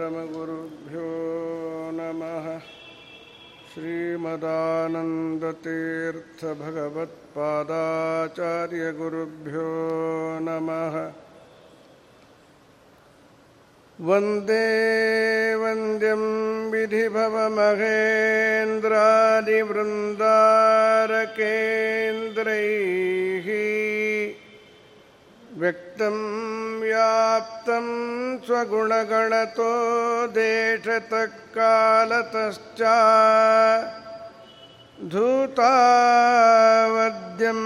परमगुरुभ्यो नमः। श्रीमदानन्दतीर्थभगवत्पादाचार्यगुरुभ्यो नमः। वंदे वन्द्यं विधिभवमहेन्द्रादिवृन्दारकेन्द्रैः व्यक्तं व्याप्तं स्वगुणगणतो देशतः कालतश्च धूतावद्यं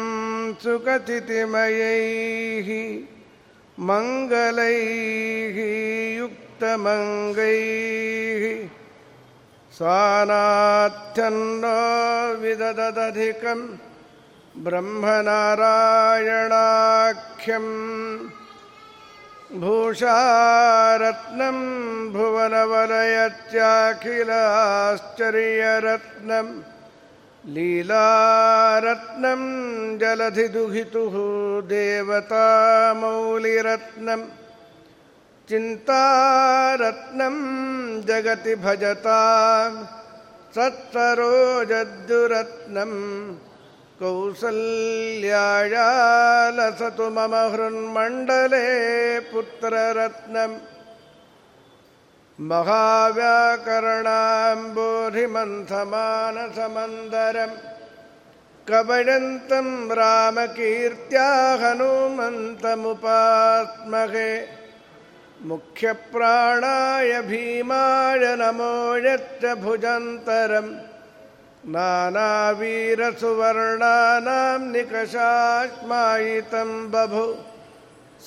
सुखतिथिमयैः मङ्गलैः युक्तमङ्गैः स्वानाथ्यन्नो विदददधिकं ब्रह्मनारायणाख्यं भूषारत्नं भुवनवलयत्याखिलाश्चर्यरत्नं लीलारत्नं जलधिदुहितुः देवतामौलिरत्नम् चिन्तारत्नं जगति भजतां सत्सरोजद्दुरत्नं कौसल्यायालसतु मम हृन्मण्डले पुत्ररत्नम् महाव्याकरणाम्बोधिमन्थमानसमन्दरं कवयन्तं रामकीर्त्या हनुमन्तमुपास्महे मुख्यप्राणाय भीमाय नमो यच्च भुजन्तरं नानावीरसुवर्णानां निकषाश्मायितं बभु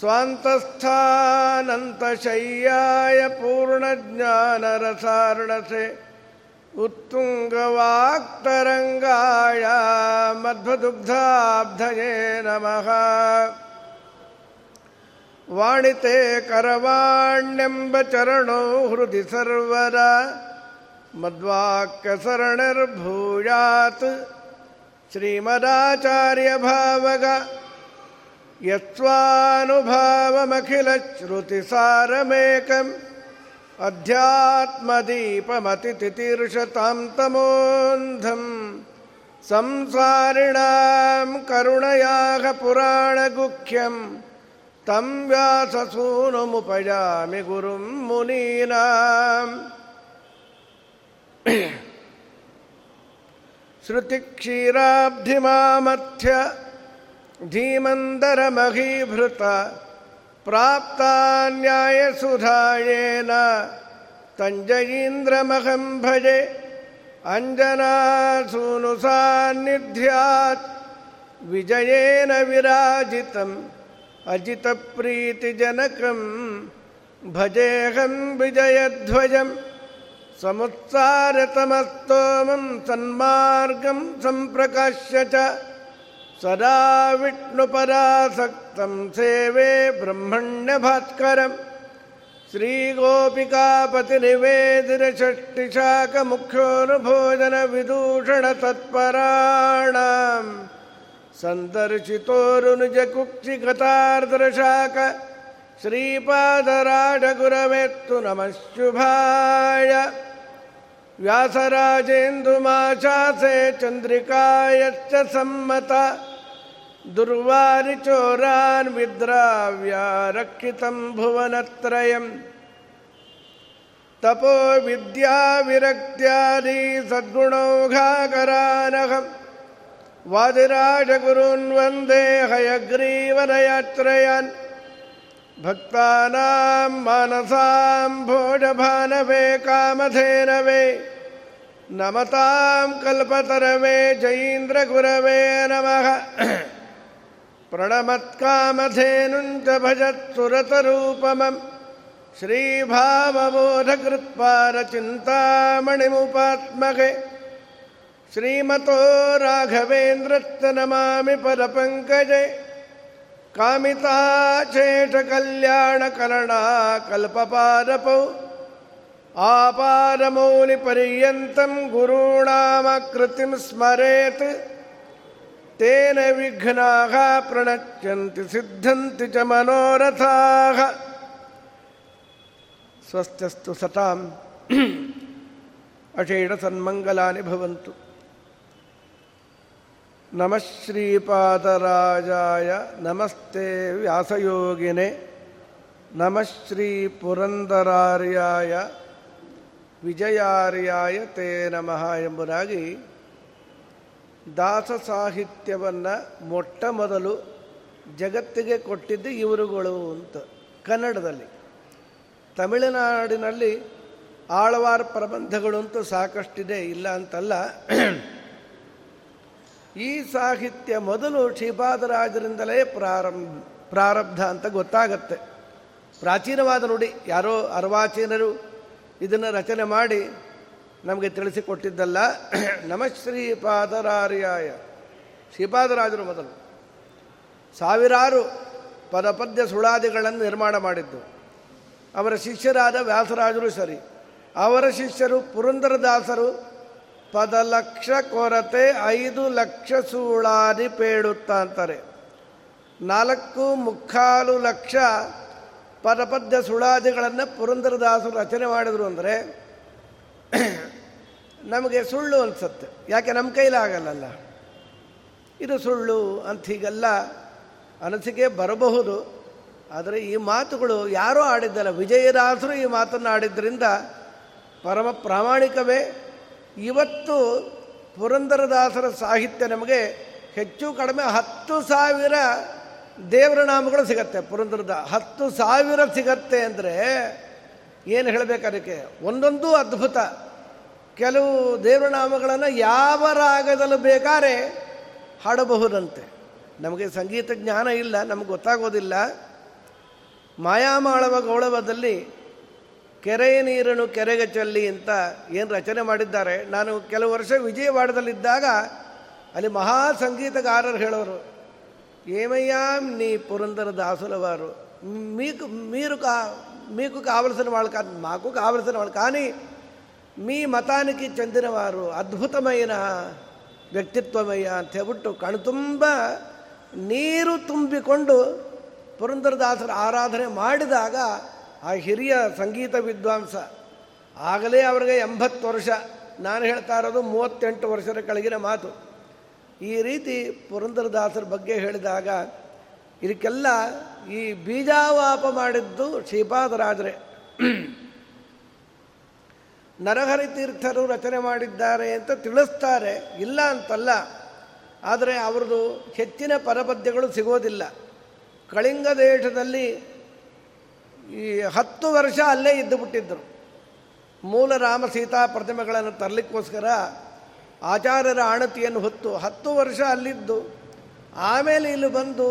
स्वान्तस्थानन्तशय्याय पूर्णज्ञानरसार्णसे उत्तुङ्गवाक्तरङ्गाय मध्वदुग्धाब्धये नमः वाणिते करवाण्यम्ब चरणो हृदि सर्वदा मद्वाक्यसरणिर्भूयात् श्रीमदाचार्यभावग यत्त्वानुभावमखिलश्रुतिसारमेकम् अध्यात्मदीपमतितितीर्षतां तमोन्धम् संसारिणां करुणयाः पुराणगुह्यम् तं व्याससूनुमुपयामि गुरुं मुनीनाम् श्रुतिक्षीराब्धिमामथ्य धीमन्दरमहीभृत प्राप्ता न्यायसुधायेन तञ्जयीन्द्रमहं भजे अञ्जनासूनुसान्निध्यात् विजयेन विराजितम् अजितप्रीतिजनकं भजेऽहं विजयध्वजं समुत्सारतमस्तोमं सन्मार्गं सम्प्रकाश्य च सदा विष्णुपरासक्तं सेवे ब्रह्मण्यभास्करं श्रीगोपिकापतिनिवेदितषष्टिशाकमुख्योनुभोजनविदूषणतत्पराणाम् सन्दर्शितोरुनिजकुक्षिगतार्द्रशाक श्रीपादराजगुरवेत्तु नमः शुभाय व्यासराजेन्दुमाशासे चन्द्रिकायश्च सम्मत दुर्वारिचोरान् विद्राव्या रक्षितं भुवनत्रयम् तपो विद्याविरक्त्यादि सद्गुणौघाकरानहम् वादिराजगुरून् वन्दे हयग्रीवनयात्रयान् भक्तानां मानसां भोजभानवे कामधेनवे नमतां कल्पतरवे जयीन्द्रगुरवे नमः प्रणमत्कामधेनुञ्च भजत्सुरतरूपमं श्रीभावबोधकृत्पारचिन्तामणिमुपात्मके श्रीमतो राघवेन्द्रश्च नमामि कामिता चेटकल्याणकरणा कल्पपादपौ आपारमौलिपर्यन्तं गुरूणामकृतिं स्मरेत् तेन विघ्नाः प्रणच्यन्ति सिद्धन्ति च मनोरथाः स्वस्त्यस्तु सताम् अषेढसन्मङ्गलानि भवन्तु ನಮಃ ಶ್ರೀಪಾದರಾಜಾಯ. ನಮಸ್ತೆ ವ್ಯಾಸಯೋಗಿನೆ. ನಮಃ ಶ್ರೀ ಪುರಂದರಾರ್ಯಾಯ ವಿಜಯಾರ್ಯಾಯ ತೇ ನಮಃ ಎಂಬುದಾಗಿ ದಾಸ ಸಾಹಿತ್ಯವನ್ನು ಮೊಟ್ಟ ಮೊದಲು ಜಗತ್ತಿಗೆ ಕೊಟ್ಟಿದ್ದು ಇವರುಗಳು ಅಂತ. ಕನ್ನಡದಲ್ಲಿ. ತಮಿಳುನಾಡಿನಲ್ಲಿ ಆಳವಾರ ಪ್ರಬಂಧಗಳು ಅಂತೂ ಸಾಕಷ್ಟಿದೆ. ಇಲ್ಲ ಅಂತಲ್ಲ. ಈ ಸಾಹಿತ್ಯ ಮೊದಲು ಶ್ರೀಪಾದರಾಜರಿಂದಲೇ ಪ್ರಾರಂಭ, ಪ್ರಾರಬ್ಧ ಅಂತ ಗೊತ್ತಾಗತ್ತೆ. ಪ್ರಾಚೀನವಾದ ನುಡಿ, ಯಾರೋ ಅರ್ವಾಚೀನರು ಇದನ್ನು ರಚನೆ ಮಾಡಿ ನಮಗೆ ತಿಳಿಸಿಕೊಟ್ಟಿದ್ದಲ್ಲ. ನಮಃ ಶ್ರೀಪಾದರಾರ್ಯಾಯ. ಶ್ರೀಪಾದರಾಜರು ಮೊದಲು. ಸಾವಿರಾರು ಪದಪದ್ಯ ಸುಳಾದಿಗಳನ್ನು ನಿರ್ಮಾಣ ಮಾಡಿದ್ದು. ಅವರ ಶಿಷ್ಯರಾದ ವ್ಯಾಸರಾಜರು ಸರಿ. ಅವರ ಶಿಷ್ಯರು ಪುರಂದರದಾಸರು ಪದಲಕ್ಷ ಕೊರತೆ ಐದು ಲಕ್ಷ ಸುಳಾದಿ ಪೇಡುತ್ತ ಅಂತಾರೆ. ನಾಲ್ಕು ಮುಕ್ಕಾಲು ಲಕ್ಷ ಪದಪದ್ಯ ಸುಳಾದಿಗಳನ್ನು ಪುರಂದರದಾಸರು ರಚನೆ ಮಾಡಿದರು ಅಂದರೆ ನಮಗೆ ಸುಳ್ಳು ಅನಿಸುತ್ತೆ. ಯಾಕೆ ನಮ್ಮ ಕೈಲಾಗಲ್ಲಲ್ಲ ಇದು ಸುಳ್ಳು ಅಂತ ಹೀಗೆಲ್ಲ ಅನಿಸಿಕೆ ಬರಬಹುದು. ಆದರೆ ಈ ಮಾತುಗಳು ಯಾರೂ ಆಡಿದ್ದಲ್ಲ, ವಿಜಯದಾಸರು ಈ ಮಾತನ್ನು ಆಡಿದ್ದರಿಂದ ಪರಮ ಪ್ರಾಮಾಣಿಕವೇ ಇವತ್ತು ಪುರಂದರದಾಸರ ಸಾಹಿತ್ಯ ನಮಗೆ ಹೆಚ್ಚು ಕಡಿಮೆ ಹತ್ತು ಸಾವಿರ ದೇವರ ನಾಮಗಳು ಸಿಗತ್ತೆ. ಪುರಂದರದ ಹತ್ತು ಸಾವಿರ ಸಿಗತ್ತೆ ಅಂದರೆ ಏನು ಹೇಳಬೇಕು ಅದಕ್ಕೆ? ಒಂದೊಂದು ಅದ್ಭುತ. ಕೆಲವು ದೇವರ ನಾಮಗಳನ್ನು ಯಾವ ರಾಗದಲ್ಲೂ ಬೇಕಾದ್ರೆ ಹಾಡಬಹುದಂತೆ. ನಮಗೆ ಸಂಗೀತ ಜ್ಞಾನ ಇಲ್ಲ, ನಮಗೆ ಗೊತ್ತಾಗೋದಿಲ್ಲ. ಮಾಯಾಮಾಳವ ಗೌಳವದಲ್ಲಿ ಕೆರೆಯ ನೀರನ್ನು ಕೆರೆಗೆ ಚೆಲ್ಲಿ ಅಂತ ಏನು ರಚನೆ ಮಾಡಿದ್ದಾರೆ ನಾನು ಕೆಲವು ವರ್ಷ ವಿಜಯವಾಡದಲ್ಲಿದ್ದಾಗ ಅಲ್ಲಿ ಮಹಾ ಸಂಗೀತಗಾರರು ಹೇಳೋರು ఏమయ్యా నీ పురందర దాసుల వారు మీకు మీరు కా మీకు కావలసిన వాళ్ళు కాదు మాకు కావలసిన వాళ్ళు కానీ మీ మతానికి చెందినవారు అద్భుతమైన ವ್ಯಕ್ತಿತ್ವಮಯ್ಯ ಅಂತ ಹೇಳ್ಬಿಟ್ಟು ಕಣ್ತುಂಬ ನೀರು ತುಂಬಿಕೊಂಡು ಪುರಂದರದಾಸರ ಆರಾಧನೆ ಮಾಡಿದಾಗ ಆ ಹಿರಿಯ ಸಂಗೀತ ವಿದ್ವಾಂಸ. ಆಗಲೇ ಅವರಿಗೆ ಎಂಬತ್ತು ವರ್ಷ. ನಾನು ಹೇಳ್ತಾ ಇರೋದು ಮೂವತ್ತೆಂಟು ವರ್ಷದ ಕೆಳಗಿನ ಮಾತು. ಈ ರೀತಿ ಪುರಂದರದಾಸರ ಬಗ್ಗೆ ಹೇಳಿದಾಗ, ಇದಕ್ಕೆಲ್ಲ ಈ ಬೀಜಾವಾಪ ಮಾಡಿದ್ದು ಶ್ರೀಪಾದರಾಜರೇ. ನರಹರಿ ತೀರ್ಥರು ರಚನೆ ಮಾಡಿದ್ದಾರೆ ಅಂತ ತಿಳಿಸ್ತಾರೆ. ಇಲ್ಲ ಅಂತಲ್ಲ. ಆದರೆ ಅವ್ರದ್ದು ಹೆಚ್ಚಿನ ಪರಪದ್ಯಗಳು ಸಿಗೋದಿಲ್ಲ. ಕಳಿಂಗ ದೇಶದಲ್ಲಿ ಈ ಹತ್ತು ವರ್ಷ ಅಲ್ಲೇ ಇದ್ದು ಬಿಟ್ಟಿದ್ದರು ಮೂಲ ರಾಮ ಸೀತಾ ಪ್ರತಿಮೆಗಳನ್ನು ತರಲಿಕ್ಕೋಸ್ಕರ ಆಚಾರ್ಯರ ಆಣತಿಯನ್ನು ಹೊತ್ತು ಹತ್ತು ವರ್ಷ ಅಲ್ಲಿದ್ದು. ಆಮೇಲೆ ಇಲ್ಲಿ ಬಂದು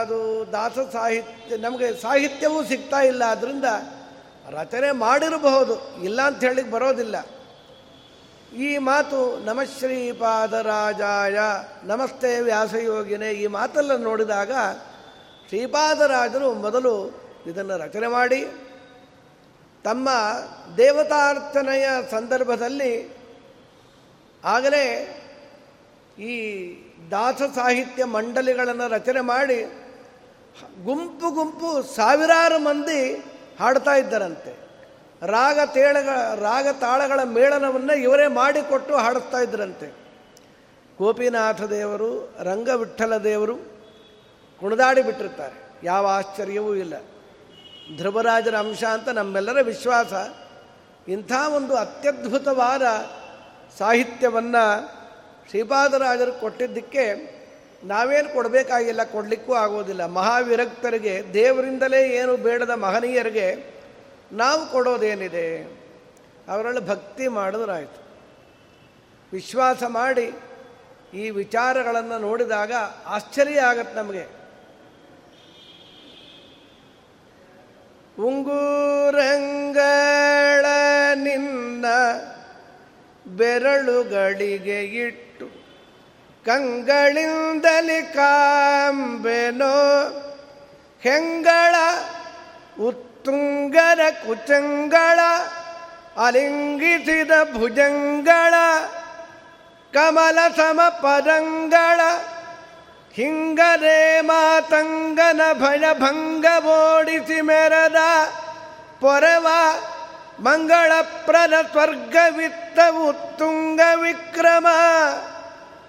ಅದು ದಾಸ ಸಾಹಿತ್ಯ, ನಮಗೆ ಸಾಹಿತ್ಯವೂ ಸಿಗ್ತಾ ಇಲ್ಲ. ಅದರಿಂದ ರಚನೆ ಮಾಡಿರಬಹುದು, ಇಲ್ಲ ಅಂತ ಹೇಳಿಕ್ಕೆ ಬರೋದಿಲ್ಲ. ಈ ಮಾತು ನಮಶ್ರೀಪಾದರಾಜಾಯ ನಮಸ್ತೆ ವ್ಯಾಸಯೋಗಿನೇ ಈ ಮಾತೆಲ್ಲ ನೋಡಿದಾಗ ಶ್ರೀಪಾದರಾಜರು ಮೊದಲು ಇದನ್ನು ರಚನೆ ಮಾಡಿ ತಮ್ಮ ದೇವತಾರ್ಚನೆಯ ಸಂದರ್ಭದಲ್ಲಿ ಆಗಲೇ ಈ ದಾಸ ಸಾಹಿತ್ಯ ಮಂಡಳಿಗಳನ್ನು ರಚನೆ ಮಾಡಿ ಗುಂಪು ಗುಂಪು ಸಾವಿರಾರು ಮಂದಿ ಹಾಡ್ತಾ ಇದ್ದರಂತೆ. ರಾಗ ತೇಳಗಳ ರಾಗ ತಾಳಗಳ ಮೇಳನವನ್ನು ಇವರೇ ಮಾಡಿಕೊಟ್ಟು ಹಾಡಿಸ್ತಾ ಇದ್ದರಂತೆ. ಗೋಪಿನಾಥ ದೇವರು ರಂಗವಿಠಲ ದೇವರು ಕುಣಿದಾಡಿ ಬಿಟ್ಟಿರ್ತಾರೆ. ಯಾವ ಆಶ್ಚರ್ಯವೂ ಇಲ್ಲ. ಧ್ರುವರಾಜರ ಅಂಶ ಅಂತ ನಮ್ಮೆಲ್ಲರ ವಿಶ್ವಾಸ. ಇಂಥ ಒಂದು ಅತ್ಯದ್ಭುತವಾದ ಸಾಹಿತ್ಯವನ್ನು ಶ್ರೀಪಾದರಾಜರು ಕೊಟ್ಟಿದ್ದಕ್ಕೆ ನಾವೇನು ಕೊಡಬೇಕಾಗಿಲ್ಲ, ಕೊಡಲಿಕ್ಕೂ ಆಗೋದಿಲ್ಲ. ಮಹಾವಿರಕ್ತರಿಗೆ, ದೇವರಿಂದಲೇ ಏನು ಬೇಡದ ಮಹನೀಯರಿಗೆ ನಾವು ಕೊಡೋದೇನಿದೆ? ಅವರಲ್ಲಿ ಭಕ್ತಿ ಮಾಡಿದ್ರಾಯಿತು. ವಿಶ್ವಾಸ ಮಾಡಿ ಈ ವಿಚಾರಗಳನ್ನು ನೋಡಿದಾಗ ಆಶ್ಚರ್ಯ ಆಗತ್ತೆ ನಮಗೆ. ಉಂಗುರಂಗಳ ನಿನ್ನ ಬೆರಳುಗಳಿಗೆ ಇಟ್ಟು ಕಂಗಳಿಂದಲಿ ಕಾಂಬೆನೋ ಹೆಂಗಳ ಉತ್ತುಂಗರ ಕುಚಂಗಳ ಅಲಿಂಗಿಸಿದ ಭುಜಂಗಳ ಕಮಲ ಸಮ ಪದಂಗಳ ಹಿಂಗದೆ ಮಾತಂಗನ ಭಯಭಂಗ ಓಡಿಸಿ ಮೆರದ ಪೊರವ ಮಂಗಳಪ್ರದ ಸ್ವರ್ಗವಿತ್ತವು ತುಂಗ ವಿಕ್ರಮ.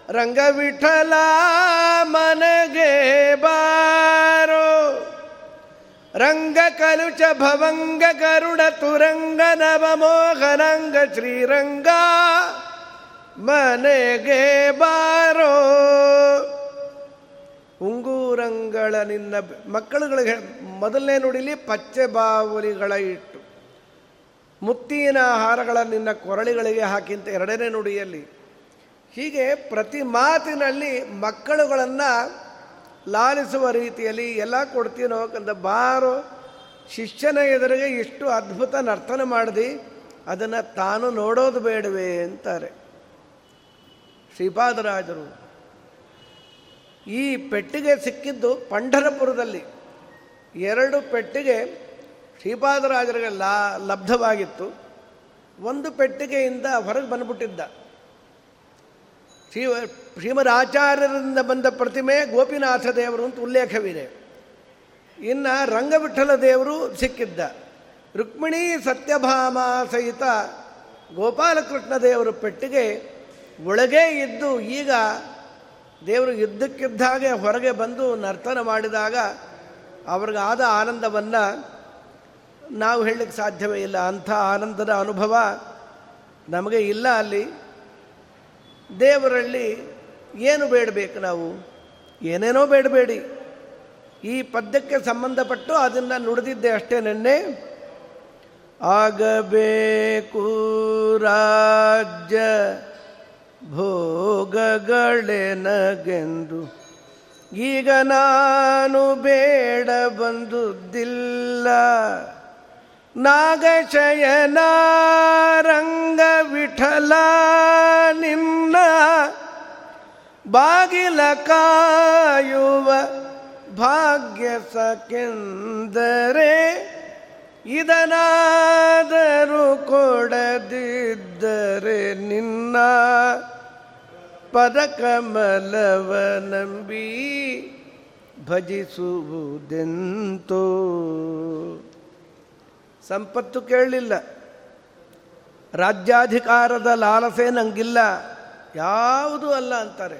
ರಂಗವಿಠಲ ಮನಗೆ ಬಾರೋ. ರಂಗ ಕಲುಚ ಭವಂಗ ಗರುಡ ತುರಂಗ ನವಮೋಹನಂಗ ಶ್ರೀರಂಗ ಮನೆಗೆ ಬಾರೋ. ಉಂಗೂರಂಗಳ ನಿನ್ನ ಮಕ್ಕಳುಗಳಿಗೆ ಮೊದಲನೇ ನುಡಿಲಿ ಪಚ್ಚೆ ಬಾವುಲಿಗಳ ಇಟ್ಟು, ಮುತ್ತಿನ ಆಹಾರಗಳ ನಿನ್ನ ಕೊರಳಿಗಳಿಗೆ ಹಾಕಿಂತ ಎರಡನೇ ನುಡಿಯಲ್ಲಿ. ಹೀಗೆ ಪ್ರತಿ ಮಾತಿನಲ್ಲಿ ಮಕ್ಕಳುಗಳನ್ನು ಲಾಲಿಸುವ ರೀತಿಯಲ್ಲಿ ಎಲ್ಲ ಕೊಡ್ತೀನೋ ಕಂದ ಬಾರೋ, ಶಿಷ್ಯನ ಎದುರಿಗೆ ಇಷ್ಟು ಅದ್ಭುತ ನರ್ತನ ಮಾಡಿದಿ, ಅದನ್ನು ತಾನು ನೋಡೋದು ಬೇಡವೇ ಅಂತಾರೆ. ಶ್ರೀಪಾದರಾಜರು ಈ ಪೆಟ್ಟಿಗೆ ಸಿಕ್ಕಿದ್ದು ಪಂಢರಪುರದಲ್ಲಿ. ಎರಡು ಪೆಟ್ಟಿಗೆ ಶ್ರೀಪಾದರಾಜರಿಗೆ ಲಾ, ಲಬ್ಧವಾಗಿತ್ತು. ಒಂದು ಪೆಟ್ಟಿಗೆಯಿಂದ ಹೊರಗೆ ಬಂದುಬಿಟ್ಟಿದ್ದ. ಶ್ರೀ ಶ್ರೀಮರಾಚಾರ್ಯರಿಂದ ಬಂದ ಪ್ರತಿಮೆ ಗೋಪಿನಾಥ ದೇವರು ಅಂತ ಉಲ್ಲೇಖವಿದೆ. ಇನ್ನು ರಂಗವಿಠಲ ದೇವರು ಸಿಕ್ಕಿದ್ದ. ರುಕ್ಮಿಣಿ ಸತ್ಯಭಾಮ ಸಹಿತ ಗೋಪಾಲಕೃಷ್ಣ ದೇವರು ಪೆಟ್ಟಿಗೆ ಒಳಗೇ ಇದ್ದು ಈಗ ದೇವರು ಇದ್ದಕ್ಕಿದ್ದಾಗೆ ಹೊರಗೆ ಬಂದು ನರ್ತನ ಮಾಡಿದಾಗ ಅವ್ರಿಗಾದ ಆನಂದವನ್ನು ನಾವು ಹೇಳಲಿಕ್ಕೆ ಸಾಧ್ಯವೇ ಇಲ್ಲ. ಅಂಥ ಆನಂದದ ಅನುಭವ ನಮಗೆ ಇಲ್ಲ ಅಲ್ಲಿ. ದೇವರಲ್ಲಿ ಏನು ಬೇಡಬೇಕು ನಾವು? ಏನೇನೋ ಬೇಡಬೇಡಿ. ಈ ಪದ್ಯಕ್ಕೆ ಸಂಬಂಧಪಟ್ಟು ಅದನ್ನು ನುಡಿದಿದ್ದೆ ಅಷ್ಟೇ ನೆನ್ನೆ. ಆಗಬೇಕು ರಾಜ್ಯ ಭೋಗಗಳೆನಗೆಂದು ಈಗ ನಾನು ಬೇಡ ಬಂದುದಿಲ್ಲ ನಾಗಶಯನ ರಂಗ ವಿಠಲ ನಿನ್ನ ಬಾಗಿಲ ಕಾಯುವ ಭಾಗ್ಯ ಸಕೆಂದರೆ ಇದನಾದರೂ ಕೊಡದಿದ್ದರೆ ನಿನ್ನ ಪದಕಮಲವ ನಂಬಿ ಭಜಿಸುವುದೆಂತೋ. ಸಂಪತ್ತು ಕೇಳಲಿಲ್ಲ. ರಾಜ್ಯಾಧಿಕಾರದ ಲಾಲಸೆ ನಂಗಿಲ್ಲ. ಯಾವುದೂ ಅಲ್ಲ ಅಂತಾರೆ.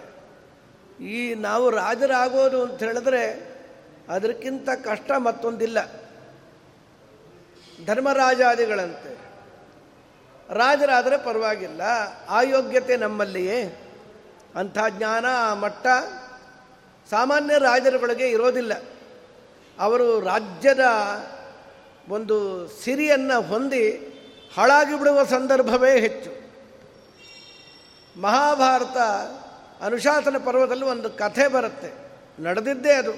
ಈ ನಾವು ರಾಜರಾಗೋದು ಅಂತ ಹೇಳಿದ್ರೆ ಅದಕ್ಕಿಂತ ಕಷ್ಟ ಮತ್ತೊಂದಿಲ್ಲ. ಧರ್ಮರಾಜಾದಿಗಳಂತೆ. ರಾಜರಾದರೆ ಪರವಾಗಿಲ್ಲ. ಆಯೋಗ್ಯತೆ ನಮ್ಮಲ್ಲಿಯೇ. ಅಂಥ ಜ್ಞಾನ ಆ ಮಟ್ಟ ಸಾಮಾನ್ಯ ರಾಜರುಗಳಿಗೆ ಇರೋದಿಲ್ಲ. ಅವರು ರಾಜ್ಯದ ಒಂದು ಸಿರಿಯನ್ನು ಹೊಂದಿ ಹಾಳಾಗಿ ಬಿಡುವ ಸಂದರ್ಭವೇ ಹೆಚ್ಚು. ಮಹಾಭಾರತ ಅನುಶಾಸನ ಪರ್ವದಲ್ಲಿ ಒಂದು ಕಥೆ ಬರುತ್ತೆ. ನಡೆದಿದ್ದೇ ಅದು.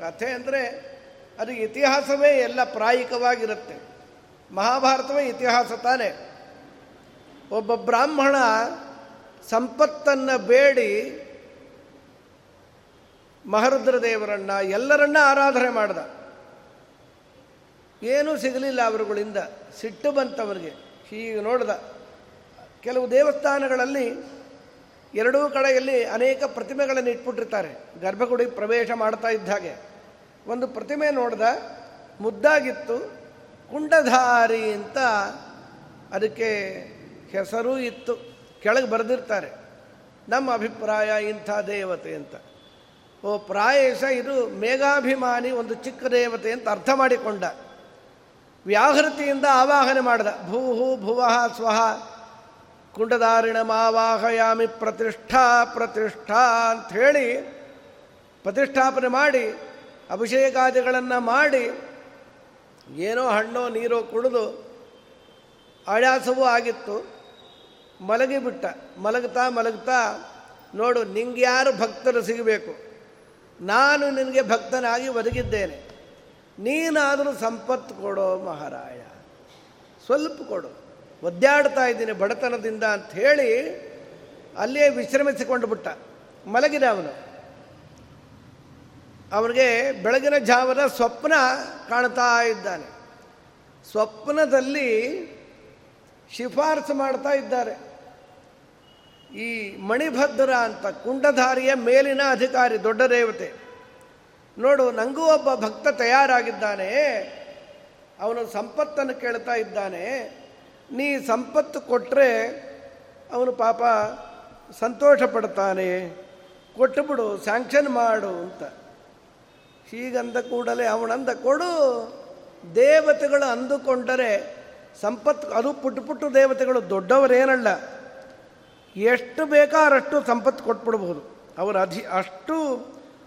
ಕಥೆ ಅಂದರೆ ಅದು ಇತಿಹಾಸವೇ ಎಲ್ಲ ಪ್ರಾಯಿಕವಾಗಿರುತ್ತೆ. ಮಹಾಭಾರತವೇ ಇತಿಹಾಸ ತಾನೇ. ಒಬ್ಬ ಬ್ರಾಹ್ಮಣ ಸಂಪತ್ತನ್ನು ಬೇಡಿ ಮಹರುದ್ರ ದೇವರನ್ನ ಎಲ್ಲರನ್ನ ಆರಾಧನೆ ಮಾಡ್ದ. ಏನೂ ಸಿಗಲಿಲ್ಲ ಅವರುಗಳಿಂದ. ಸಿಟ್ಟು ಬಂತವರಿಗೆ. ಹೀಗೆ ನೋಡ್ದ. ಕೆಲವು ದೇವಸ್ಥಾನಗಳಲ್ಲಿ ಎರಡೂ ಕಡೆಯಲ್ಲಿ ಅನೇಕ ಪ್ರತಿಮೆಗಳನ್ನು ಇಟ್ಬಿಟ್ಟಿರ್ತಾರೆ. ಗರ್ಭಗುಡಿ ಪ್ರವೇಶ ಮಾಡ್ತಾ ಇದ್ದ ಹಾಗೆ. ಒಂದು ಪ್ರತಿಮೆ ನೋಡ್ದ, ಮುದ್ದಾಗಿತ್ತು, ಕುಂಡಧಾರಿ ಅಂತ ಅದಕ್ಕೆ ಹೆಸರೂ ಇತ್ತು. ಕೆಳಗೆ ಬರೆದಿರ್ತಾರೆ. ನಮ್ಮ ಅಭಿಪ್ರಾಯ ಇಂಥ ದೇವತೆ ಅಂತ. ಓ ಪ್ರಾಯಶ ಇದು ಮೇಘಾಭಿಮಾನಿ ಒಂದು ಚಿಕ್ಕ ದೇವತೆ ಅಂತ ಅರ್ಥ ಮಾಡಿಕೊಂಡ. ವ್ಯಾಹೃತಿಯಿಂದ ಆವಾಹನೆ ಮಾಡಿದ. ಭೂಹು ಭುವಃ ಸ್ವಹ ಕುಂಡದಾರಿಣ ಮಾವಾಹಯಾಮಿ ಪ್ರತಿಷ್ಠಾ ಪ್ರತಿಷ್ಠಾ ಅಂಥೇಳಿ ಪ್ರತಿಷ್ಠಾಪನೆ ಮಾಡಿ, ಅಭಿಷೇಕಾದಿಗಳನ್ನು ಮಾಡಿ, ಏನೋ ಹಣ್ಣೋ ನೀರೋ ಕುಡಿದು ಆಯಾಸವೂ ಆಗಿತ್ತು. ಮಲಗಿಬಿಟ್ಟ. ಮಲಗ್ತಾ ಮಲಗ್ತಾ ನೋಡು ನಿಂಗೆ ಯಾರು ಭಕ್ತರು ಸಿಗಬೇಕು. ನಾನು ನಿನಗೆ ಭಕ್ತನಾಗಿ ಒದಗಿದ್ದೇನೆ. ನೀನಾದರೂ ಸಂಪತ್ತು ಕೊಡೋ ಮಹಾರಾಯ. ಸ್ವಲ್ಪ ಕೊಡು. ಒದ್ದಾಡ್ತಾ ಇದ್ದೀನಿ ಬಡತನದಿಂದ ಅಂತ ಹೇಳಿ ಅಲ್ಲೇ ವಿಶ್ರಮಿಸಿಕೊಂಡು ಬಿಟ್ಟ. ಮಲಗಿದ ಅವನು. ಅವನಿಗೆ ಬೆಳಗಿನ ಜಾವದ ಸ್ವಪ್ನ ಕಾಣ್ತಾ ಇದ್ದಾನೆ. ಸ್ವಪ್ನದಲ್ಲಿ ಶಿಫಾರಸು ಮಾಡ್ತಾ ಇದ್ದಾರೆ. ಈ ಮಣಿಭದ್ರ ಅಂತ ಕುಂಡಧಾರಿಯ ಮೇಲಿನ ಅಧಿಕಾರಿ, ದೊಡ್ಡ ದೇವತೆ. ನೋಡು ನನಗೂ ಒಬ್ಬ ಭಕ್ತ ತಯಾರಾಗಿದ್ದಾನೆ. ಅವನು ಸಂಪತ್ತನ್ನು ಕೇಳ್ತಾ ಇದ್ದಾನೆ. ನೀ ಸಂಪತ್ತು ಕೊಟ್ಟರೆ ಅವನು ಪಾಪ ಸಂತೋಷ ಪಡ್ತಾನೆ. ಕೊಟ್ಟುಬಿಡು ಸ್ಯಾಂಕ್ಷನ್ ಮಾಡು ಅಂತ. ಹೀಗಂದ ಕೂಡಲೇ ಅವನಂದ ಕೊಡು. ದೇವತೆಗಳು ಅಂದುಕೊಂಡರೆ ಸಂಪತ್ತು, ಅದು ಪುಟ್ಟು ಪುಟ್ಟು ದೇವತೆಗಳು ದೊಡ್ಡವರೇನಲ್ಲ. ಎಷ್ಟು ಬೇಕಾದಷ್ಟು ಸಂಪತ್ತು ಕೊಟ್ಬಿಡ್ಬೋದು. ಅವರ ಅಧಿ, ಅಷ್ಟು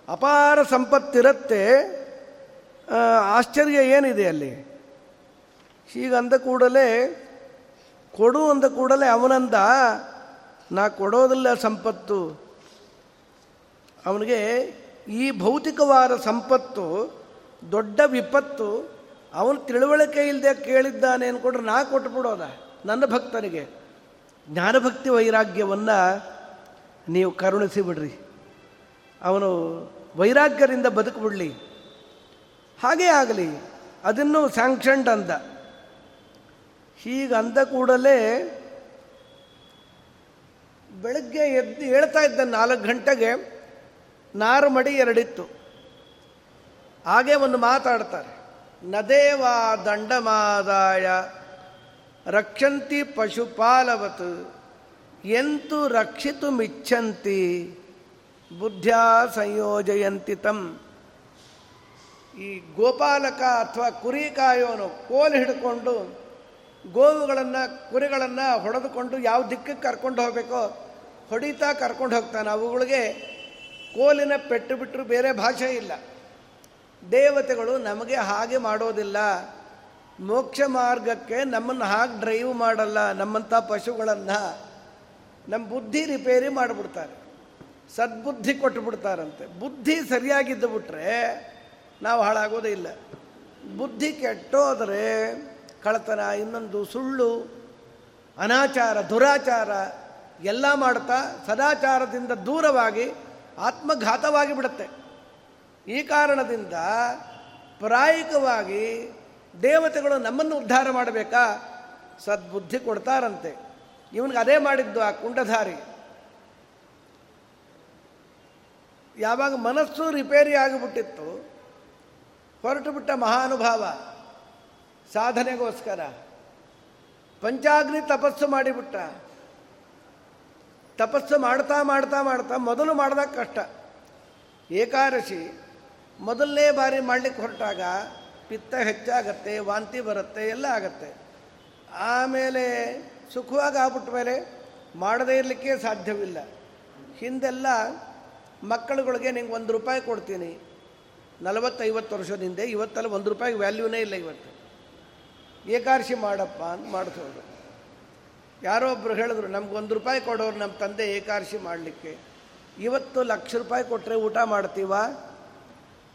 ಅಪಾರ ಸಂಪತ್ತಿರುತ್ತೆ. ಆಶ್ಚರ್ಯ ಏನಿದೆ ಅಲ್ಲಿ? ಹೀಗಂದ ಕೂಡಲೇ, ಕೊಡು ಅಂದ ಕೂಡಲೇ ಅವನಂದ, ನಾ ಕೊಡೋದಿಲ್ಲ ಸಂಪತ್ತು. ಅವನಿಗೆ ಈ ಭೌತಿಕವಾದ ಸಂಪತ್ತು, ದೊಡ್ಡ ವಿಪತ್ತು, ಅವನು ತಿಳುವಳಿಕೆ ಇಲ್ಲದೆ ಕೇಳಿದ್ದಾನೆ ಅಂದ್ಕೊಂಡ್ರೆ ನಾ ಕೊಟ್ಬಿಡೋದ? ನನ್ನ ಭಕ್ತನಿಗೆ. ಜ್ಞಾನಭಕ್ತಿ ವೈರಾಗ್ಯವನ್ನು ನೀವು ಕರುಣಿಸಿ ಬಿಡ್ರಿ. ಅವನು ವೈರಾಗ್ಯರಿಂದ ಬದುಕುಬಿಡಲಿ. ಹಾಗೇ ಆಗಲಿ, ಅದನ್ನು ಸ್ಯಾಂಕ್ಷನ್ಡ್ ಅಂದ. ಹೀಗಂದ ಕೂಡಲೇ ಬೆಳಗ್ಗೆ ಎದ್ದು ಹೇಳ್ತಾ ಇದ್ದ ನಾಲ್ಕು ಗಂಟೆಗೆ ನಾರು ಮಡಿ ಎರಡಿತ್ತು. ಹಾಗೆ ಒಂದು ಮಾತಾಡ್ತಾರೆ ನದೇವಾ ದಂಡಮಾದಾಯ ರಕ್ಷಂತಿ ಪಶುಪಾಲವತ್, ಎಂತು ರಕ್ಷಿತು ಮಿಚ್ಛಂತಿ, ಬುದ್ಧ್ಯಾ ಸಂಯೋಜಯಂತಿ ತಂ. ಈ ಗೋಪಾಲಕ ಅಥವಾ ಕುರಿ ಕಾಯೋನು ಕೋಲು ಹಿಡ್ಕೊಂಡು ಗೋವುಗಳನ್ನು, ಕುರಿಗಳನ್ನು ಹೊಡೆದುಕೊಂಡು ಯಾವ ದಿಕ್ಕಕ್ಕೆ ಕರ್ಕೊಂಡು ಹೋಗಬೇಕೋ, ಹೊಡಿತಾ ಕರ್ಕೊಂಡು ಹೋಗ್ತಾನೆ. ಅವುಗಳಿಗೆ ಕೋಲಿನ ಪೆಟ್ಟು ಬಿಟ್ಟರು ಬೇರೆ ಭಾಷೆ ಇಲ್ಲ. ದೇವತೆಗಳು ನಮಗೆ ಹಾಗೆ ಮಾಡೋದಿಲ್ಲ. ಮೋಕ್ಷ ಮಾರ್ಗಕ್ಕೆ ನಮ್ಮನ್ನು ಹಾಗೆ ಡ್ರೈವ್ ಮಾಡಲ್ಲ ನಮ್ಮಂಥ ಪಶುಗಳನ್ನು ನಮ್ಮ ಬುದ್ಧಿ ರಿಪೇರಿ ಮಾಡಿಬಿಡ್ತಾರೆ. ಸದ್ಬುದ್ಧಿ ಕೊಟ್ಟು ಬಿಡ್ತಾರಂತೆ ಬುದ್ಧಿ ಸರಿಯಾಗಿದ್ದು ಬಿಟ್ರೆ ನಾವು ಹಾಳಾಗೋದೇ ಇಲ್ಲ. ಬುದ್ಧಿ ಕೆಟ್ಟೋದರೆ ಕಳತನ ಇನ್ನೊಂದು ಸುಳ್ಳು, ಅನಾಚಾರ, ದುರಾಚಾರ ಎಲ್ಲ ಮಾಡ್ತಾ ಸದಾಚಾರದಿಂದ ದೂರವಾಗಿ ಆತ್ಮಘಾತವಾಗಿ ಬಿಡುತ್ತೆ. ಈ ಕಾರಣದಿಂದ ಪ್ರಾಯಿಕವಾಗಿ ದೇವತೆಗಳು ನಮ್ಮನ್ನು ಉದ್ಧಾರ ಮಾಡಬೇಕಾ? ಸದ್ಬುದ್ಧಿ ಕೊಡ್ತಾರಂತೆ. ಇವನಿಗೆ ಅದೇ ಮಾಡಿದ್ದು ಆ ಕುಂಡಧಾರಿ. ಯಾವಾಗ ಮನಸ್ಸು ರಿಪೇರಿ ಆಗಿಬಿಟ್ಟಿತ್ತು ಹೊರಟು ಬಿಟ್ಟ ಮಹಾನುಭಾವ ಸಾಧನೆಗೋಸ್ಕರ ಪಂಚಾಗ್ನಿ ತಪಸ್ಸು ಮಾಡಿಬಿಟ್ಟ. ತಪಸ್ಸು ಮಾಡ್ತಾ ಮಾಡ್ತಾ ಮಾಡ್ತಾ ಮೊದಲು ಮಾಡಿದಾಗ ಕಷ್ಟ. ಏಕಾದಶಿ ಮೊದಲನೇ ಬಾರಿ ಮಾಡಲಿಕ್ಕೆ ಹೊರಟಾಗ ಪಿತ್ತ ಹೆಚ್ಚಾಗತ್ತೆ, ವಾಂತಿ ಬರುತ್ತೆ, ಎಲ್ಲ ಆಗತ್ತೆ. ಆಮೇಲೆ ಸುಖವಾಗಿ ಆಗ್ಬಿಟ್ಟ ಮೇಲೆ ಮಾಡದೇ ಇರಲಿಕ್ಕೆ ಸಾಧ್ಯವಿಲ್ಲ. ಹಿಂದೆಲ್ಲ ಮಕ್ಕಳುಗಳಿಗೆ ನಿಂಗೆ ಒಂದು ರೂಪಾಯಿ ಕೊಡ್ತೀನಿ. ನಲವತ್ತೈವತ್ತು ವರ್ಷದಿಂದ ಇವತ್ತಲ್ಲ ಒಂದು ರೂಪಾಯಿಗೆ ವ್ಯಾಲ್ಯೂನೇ ಇಲ್ಲ ಇವತ್ತು. ಏಕಾದಶಿ ಮಾಡಪ್ಪ ಅಂತ ಮಾಡಿಸೋದು. ಯಾರೋ ಒಬ್ಬರು ಹೇಳಿದ್ರು, ನಮ್ಗೆ ಒಂದು ರೂಪಾಯಿ ಕೊಡೋರು ನಮ್ಮ ತಂದೆ ಏಕಾದಶಿ ಮಾಡಲಿಕ್ಕೆ. ಇವತ್ತು ಲಕ್ಷ ರೂಪಾಯಿ ಕೊಟ್ಟರೆ ಊಟ ಮಾಡ್ತೀವ?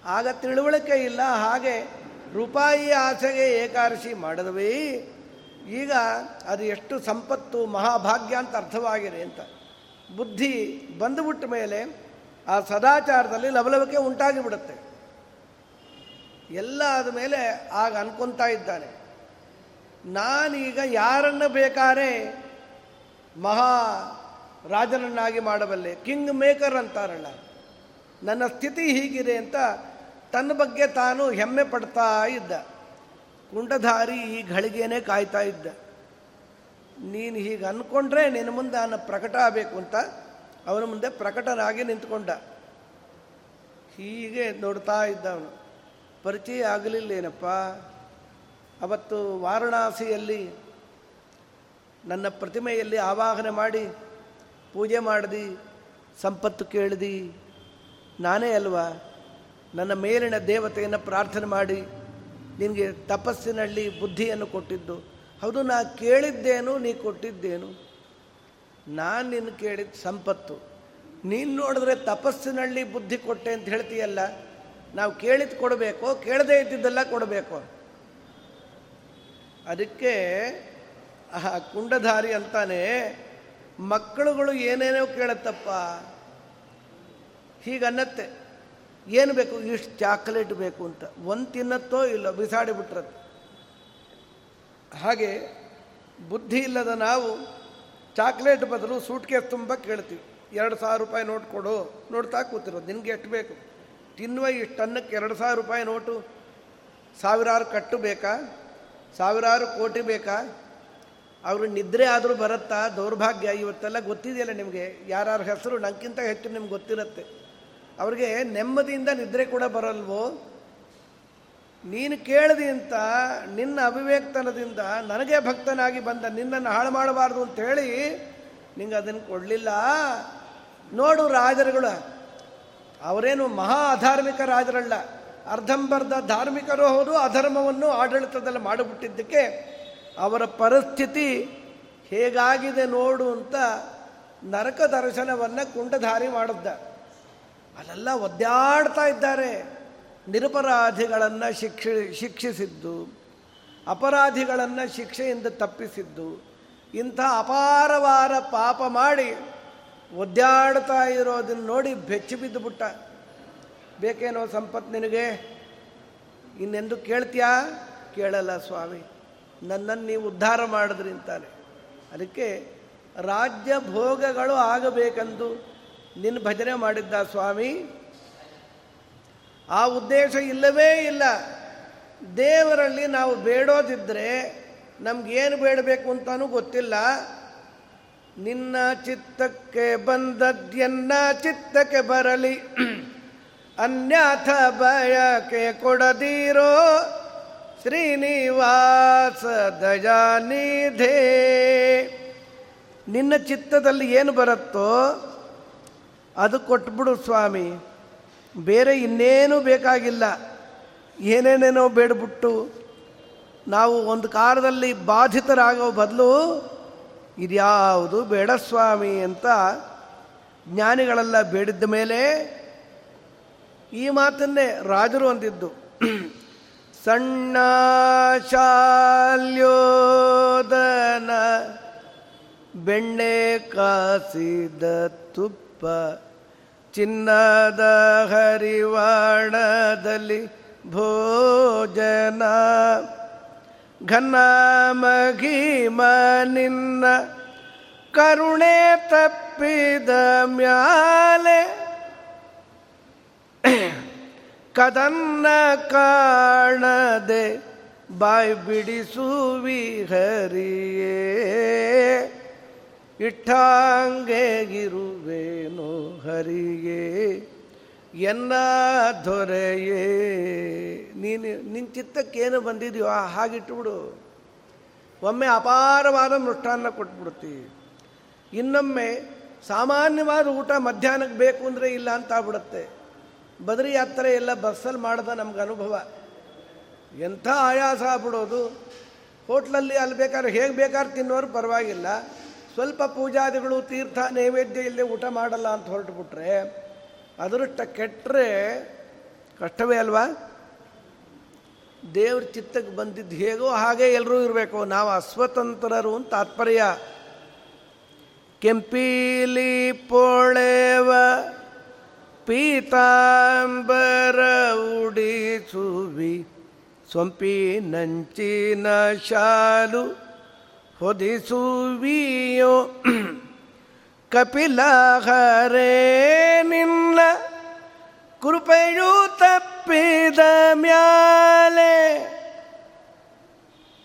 ಆಗ ತಿಳುವಳಿಕೆ ಇಲ್ಲ. ಹಾಗೆ ರೂಪಾಯಿ ಆಸೆಗೆ ಏಕಾದಶಿ ಮಾಡಿದ್ವಿ. ಈಗ ಅದು ಎಷ್ಟು ಸಂಪತ್ತು, ಮಹಾಭಾಗ್ಯ ಅಂತ ಅರ್ಥವಾಗಿದೆ ಅಂತ. ಬುದ್ಧಿ ಬಂದುಬಿಟ್ಟ ಮೇಲೆ ಆ ಸದಾಚಾರದಲ್ಲಿ ಲವಲವಿಕೆ ಉಂಟಾಗಿ ಬಿಡುತ್ತೆ ಎಲ್ಲ ಆದ ಮೇಲೆ ಆಗ ಅನ್ಕೊತಾ ಇದ್ದಾನೆ. ನಾನೀಗ ಯಾರನ್ನು ಬೇಕಾರೆ ಮಹಾ ರಾಜನನ್ನಾಗಿ ಮಾಡಬಲ್ಲೆ, ಕಿಂಗ್ ಮೇಕರ್ ಅಂತಾರಲ್ಲ. ನನ್ನ ಸ್ಥಿತಿ ಹೀಗಿದೆ ಅಂತ ತನ್ನ ಬಗ್ಗೆ ತಾನು ಹೆಮ್ಮೆ ಪಡ್ತಾ ಇದ್ದ. ಕುಂಡಧಾರಿ ಈ ಘಳಿಗೆನೇ ಕಾಯ್ತಾ ಇದ್ದ. ನೀನು ಹೀಗೆ ಅಂದ್ಕೊಂಡ್ರೆ ನಿನ್ನ ಮುಂದೆ ನಾನು ಪ್ರಕಟ ಆಗಬೇಕು ಅಂತ ಅವನ ಮುಂದೆ ಪ್ರಕಟನಾಗಿ ನಿಂತ್ಕೊಂಡ. ಹೀಗೆ ನೋಡ್ತಾ ಇದ್ದ ಅವನು ಪರಿಚಯ ಆಗಲಿಲ್ಲೇನಪ್ಪ ಅವತ್ತು ವಾರಣಾಸಿಯಲ್ಲಿ ನನ್ನ ಪ್ರತಿಮೆಯಲ್ಲಿ ಆವಾಹನೆ ಮಾಡಿ, ಪೂಜೆ ಮಾಡಿದಿ, ಸಂಪತ್ತು ಕೇಳಿದಿ. ನಾನೇ ಅಲ್ವಾ? ನನ್ನ ಮೇಲಿನ ದೇವತೆಯನ್ನು ಪ್ರಾರ್ಥನೆ ಮಾಡಿ ನಿನಗೆ ತಪಸ್ಸಿನಲ್ಲಿ ಬುದ್ಧಿಯನ್ನು ಕೊಟ್ಟಿದ್ದು. ಹೌದು, ನಾ ಕೇಳಿದ್ದೇನು, ನೀ ಕೊಟ್ಟಿದ್ದೇನು. ನಾನು ನಿನ್ನ ಕೇಳಿದ ಸಂಪತ್ತು. ನೀನು ನೋಡಿದ್ರೆ ತಪಸ್ಸಿನಲ್ಲಿ ಬುದ್ಧಿ ಕೊಟ್ಟೆ ಅಂತ ಹೇಳ್ತೀಯಲ್ಲ, ನಾವು ಕೇಳಿದ್ ಕೊಡಬೇಕು, ಕೇಳದೇ ಇದ್ದಿದ್ದೆಲ್ಲ ಕೊಡಬೇಕು. ಅದಕ್ಕೆ, ಆ ಕುಂಡಧಾರಿ ಅಂತಾನೆ, ಮಕ್ಕಳುಗಳು ಏನೇನೋ ಕೇಳತ್ತಪ್ಪ. ಹೀಗನ್ನತ್ತೆ. ಏನು ಬೇಕು? ಇಷ್ಟು ಚಾಕ್ಲೇಟ್ ಬೇಕು ಅಂತ. ಒಂದು ತಿನ್ನತ್ತೋ ಇಲ್ಲೋ? ಬಿಸಾಡಿ ಬಿಟ್ರದ್ದು ಹಾಗೆ ಬುದ್ಧಿ ಇಲ್ಲದ ನಾವು ಚಾಕ್ಲೇಟ್ ಬದಲು ಸೂಟ್ ಕೇಸ್ ತುಂಬ ಕೇಳ್ತೀವಿ. ಎರಡು ಸಾವಿರ ರೂಪಾಯಿ ನೋಟ್ ಕೊಡು. ನೋಡ್ತಾ ಕೂತಿರೋದು. ನಿನಗೆ ಎಷ್ಟು ಬೇಕು? ತಿನ್ನುವ ಇಷ್ಟು ಅನ್ನಕ್ಕೆ ಎರಡು ಸಾವಿರ ರೂಪಾಯಿ ನೋಟು. ಸಾವಿರಾರು ಕಟ್ಟು ಬೇಕಾ? ಸಾವಿರಾರು ಕೋಟಿ ಬೇಕಾ? ಅವರು ನಿದ್ರೆ ಆದರೂ ಬರುತ್ತಾ? ದೌರ್ಭಾಗ್ಯ ಇವತ್ತೆಲ್ಲ ಗೊತ್ತಿದೆಯಲ್ಲ ನಿಮಗೆ? ಯಾರ್ಯಾರ ಹೆಸರು? ನನಗಿಂತ ಹೆಚ್ಚು ನಿಮ್ಗೆ ಗೊತ್ತಿರುತ್ತೆ. ಅವ್ರಿಗೆ ನೆಮ್ಮದಿಯಿಂದ ನಿದ್ರೆ ಕೂಡ ಬರಲ್ವೋ? ನೀನು ಕೇಳದಿ ಅಂತ ನಿನ್ನ ಅವಿವೇಕ್ತನದಿಂದ ನನಗೆ ಭಕ್ತನಾಗಿ ಬಂದ ನಿನ್ನನ್ನು ಹಾಳು ಮಾಡಬಾರ್ದು ಅಂತೇಳಿ ನಿಂಗೆ ಅದನ್ನು ಕೊಡಲಿಲ್ಲ. ನೋಡು ರಾಜರುಗಳು, ಅವರೇನು ಮಹಾ ಅಧಾರ್ಮಿಕ ರಾಜರಲ್ಲ. ಅರ್ಧಂಬರ್ಧ ಧಾರ್ಮಿಕರು ಹೌದು ಅಧರ್ಮವನ್ನು ಆಡಳಿತದಲ್ಲಿ ಮಾಡಿಬಿಟ್ಟಿದ್ದಕ್ಕೆ ಅವರ ಪರಿಸ್ಥಿತಿ ಹೇಗಾಗಿದೆ ನೋಡು ಅಂತ ನರಕ ದರ್ಶನವನ್ನು ಕುಂಡಧಾರಿ ಮಾಡಿದ್ದ. ಅಲ್ಲೆಲ್ಲ ಒದ್ದಾಡ್ತಾ ಇದ್ದಾರೆ. ನಿರಪರಾಧಿಗಳನ್ನು ಶಿಕ್ಷಿ, ಶಿಕ್ಷಿಸಿದ್ದು, ಅಪರಾಧಿಗಳನ್ನು ಶಿಕ್ಷೆಯಿಂದ ತಪ್ಪಿಸಿದ್ದು, ಇಂಥ ಅಪಾರವಾರ ಪಾಪ ಮಾಡಿ ಒದ್ದಾಡ್ತಾ ಇರೋದನ್ನು ನೋಡಿ ಬೆಚ್ಚಿ ಬಿದ್ದುಬಿಟ್ಟ ಬೇಕೇನೋ ಸಂಪತ್ತು ನಿನಗೆ? ಇನ್ನೆಂದು ಕೇಳ್ತೀಯಾ? ಕೇಳಲ್ಲ ಸ್ವಾಮಿ. ನನ್ನನ್ನು ನೀವು ಉದ್ಧಾರ ಮಾಡಿದ್ರಿ ಅಂತಾನೆ. ಅದಕ್ಕೆ ರಾಜ್ಯ ಭೋಗಗಳು ಆಗಬೇಕೆಂದು ನಿನ್ನ ಭಜನೆ ಮಾಡಿದ್ದ ಸ್ವಾಮಿ, ಆ ಉದ್ದೇಶ ಇಲ್ಲವೇ ಇಲ್ಲ. ದೇವರಲ್ಲಿ ನಾವು ಬೇಡೋದಿದ್ದರೆ ನಮಗೇನು ಬೇಡಬೇಕು ಅಂತಾನೂ ಗೊತ್ತಿಲ್ಲ. ನಿನ್ನ ಚಿತ್ತಕ್ಕೆ ಬಂದದ್ಯನ್ನ ಚಿತ್ತಕ್ಕೆ ಬರಲಿ. ಅನ್ಯಾಥ ಬಯಕೆ ಕೊಡದಿರೋ ಶ್ರೀನಿವಾಸ ದಯಾನಿಧೇ. ನಿನ್ನ ಚಿತ್ತದಲ್ಲಿ ಏನು ಬರುತ್ತೋ ಅದು ಕೊಟ್ಬಿಡು ಸ್ವಾಮಿ. ಬೇರೆ ಇನ್ನೇನು ಬೇಕಾಗಿಲ್ಲ. ಏನೇನೇನೋ ಬೇಡ್ಬಿಟ್ಟು ನಾವು ಒಂದು ಕಾಲದಲ್ಲಿ ಬಾಧಿತರಾಗೋ ಬದಲು ಇದ್ಯಾವುದು ಬೇಡ ಸ್ವಾಮಿ ಅಂತ ಜ್ಞಾನಿಗಳೆಲ್ಲ ಬೇಡಿದ್ದ ಮೇಲೆ ಈ ಮಾತನ್ನೇ ರಾಜರು ಅಂದಿದ್ದು. ಸಣ್ಣ ಶಾಲ್ಯೋದನ ಬೆಣ್ಣೆ ಕಾಸಿದ ತುಪ್ಪ ಚಿನ್ನದ ಹರಿವಾಣದಲ್ಲಿ ಭೋಜನ. ಘನ ಮಘಿಮ ನಿನ್ನ ಕರುಣೆ ತಪ್ಪಿದ ಮ್ಯಾಲೆ. ಕದನ್ನ ಕಾಣದೆ ಬಾಯ್ ಬಿಡಿಸುವಿ ಹರಿಯೇ ಇಟ್ಟಾಂಗೆ ಇರುವೇನು ಹರಿಯೇ, ಎನ್ನ ದೊರೆಯೇ? ನೀನು ನಿನ್ನ ಚಿತ್ತಕ್ಕೇನು ಬಂದಿದೆಯೋ ಹಾಗಿಟ್ಟುಬಿಡು ಒಮ್ಮೆ ಅಪಾರವಾದ ಮೃಷ್ಟಾನ್ನ ಕೊಟ್ಬಿಡ್ತೀವಿ ಇನ್ನೊಮ್ಮೆ ಸಾಮಾನ್ಯವಾದ ಊಟ ಮಧ್ಯಾಹ್ನಕ್ಕೆ ಬೇಕು ಅಂದರೆ ಇಲ್ಲ ಅಂತ ಆಗ್ಬಿಡುತ್ತೆ. ಬದರಿ ಯಾತ್ರೆ ಎಲ್ಲ ಬಸ್ಸಲ್ಲಿ ಮಾಡಿದ ನಮ್ಗೆ ಅನುಭವ. ಎಂಥ ಆಯಾಸ ಆಗ್ಬಿಡೋದು. ಹೋಟ್ಲಲ್ಲಿ ಅಲ್ಲಿ ಬೇಕಾದ್ರೆ ಹೇಗೆ ಬೇಕಾದ್ರೆ ತಿನ್ನೋರು ಪರವಾಗಿಲ್ಲ. ಸ್ವಲ್ಪ ಪೂಜಾದಿಗಳು ತೀರ್ಥ ನೈವೇದ್ಯ ಇಲ್ಲೇ ಊಟ ಮಾಡಲ್ಲ ಅಂತ ಹೊರಟುಬಿಟ್ರೆ ಅದೃಷ್ಟ ಕೆಟ್ಟರೆ ಕಷ್ಟವೇ ಅಲ್ವಾ? ದೇವ್ರ ಚಿತ್ತಕ್ಕೆ ಬಂದಿದ್ದು ಹೇಗೋ ಹಾಗೆ ಎಲ್ಲರೂ ಇರಬೇಕು. ನಾವು ಅಸ್ವತಂತ್ರರು ಅಂತ ತಾತ್ಪರ್ಯ. ಕೆಂಪೀಲಿ ಪೊಳೆವ ಪೀತಾಂಬರ ಉಡಿಸುವಿ. ಸೊಂಪಿ ನಂಚಿನ ಶಾಲು ಹೊದಿಸುವಿಯೋ? ಕಪಿಲ ಹರೇ ನಿನ್ನ ಕೃಪೆಯು ತಪ್ಪಿದ ಮ್ಯಾಲೆ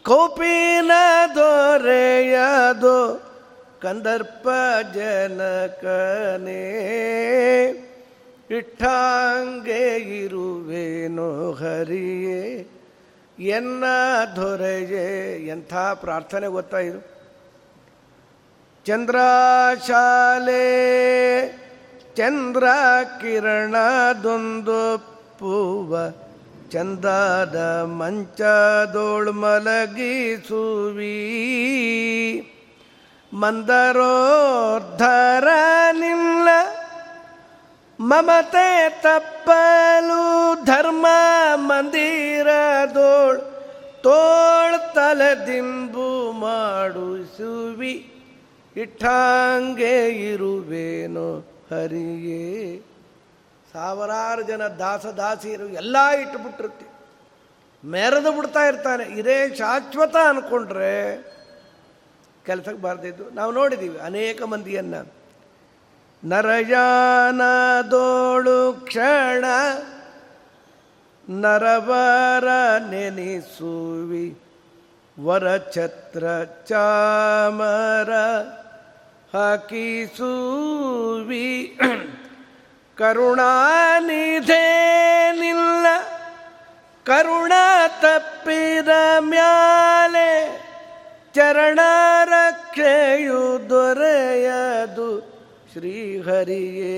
ಕೌಪಿನ ದೊರೆಯದು? ಕಂದರ್ಪ ಜನಕನೇ ಇಟ್ಟಾಂಗೆ ಇರುವೇನೋ ಹರಿಯೇ? ಎನ್ನ ದೊರೆಯೇ ಎಂಥ ಪ್ರಾರ್ಥನೆ ಗೊತ್ತಾ ಇದು? ಚಂದ್ರಶಾಲೆ ಚಂದ್ರ ಕಿರಣದೊಂದು ಪೂವ ಚಂದದ ಮಂಚದೋಳ್ ಮಲಗಿಸುವಿ. ಮಂದರೋರ್ಧರ ನಿಲ್ಲ ಮಮತೆ ತಪ್ಪಲು ಧರ್ಮ ಮಂದಿರದೋಳ್ ತೋಳ್ ತಲೆದಿಂಬು ಮಾಡಿಸುವಿ, ಇಟ್ಟಾಂಗೆ ಇರುವೇನೋ ಹರಿಯೇ. ಸಾವಿರಾರು ಜನ ದಾಸ ದಾಸಿಯರು ಎಲ್ಲ ಇಟ್ಟುಬಿಟ್ಟಿರ್ತಿ ಮೆರೆದು ಬಿಡ್ತಾ ಇರ್ತಾನೆ. ಇದೇ ಶಾಶ್ವತ ಅಂದ್ಕೊಂಡ್ರೆ ಕೆಲಸಕ್ಕೆ ಬಾರ್ದಿದ್ದು. ನಾವು ನೋಡಿದ್ದೀವಿ ಅನೇಕ ಮಂದಿಯನ್ನು. ನರಯಾನದೋಳು ಕ್ಷಣ ನರವರ ನೆನೆಸುವಿ ವರಛತ್ರ ಚಾಮರ ಹಾಕಿಸುವಿ. ಕರುಣಾನಿಧೇ ನಿಲ್ಲ ಕರುಣ ತಪ್ಪಿದ ಮ್ಯಾಲೆ ಚರಣ ರಕ್ಷೆಯು ದೊರೆಯದು. ಶ್ರೀಹರಿಯೇ.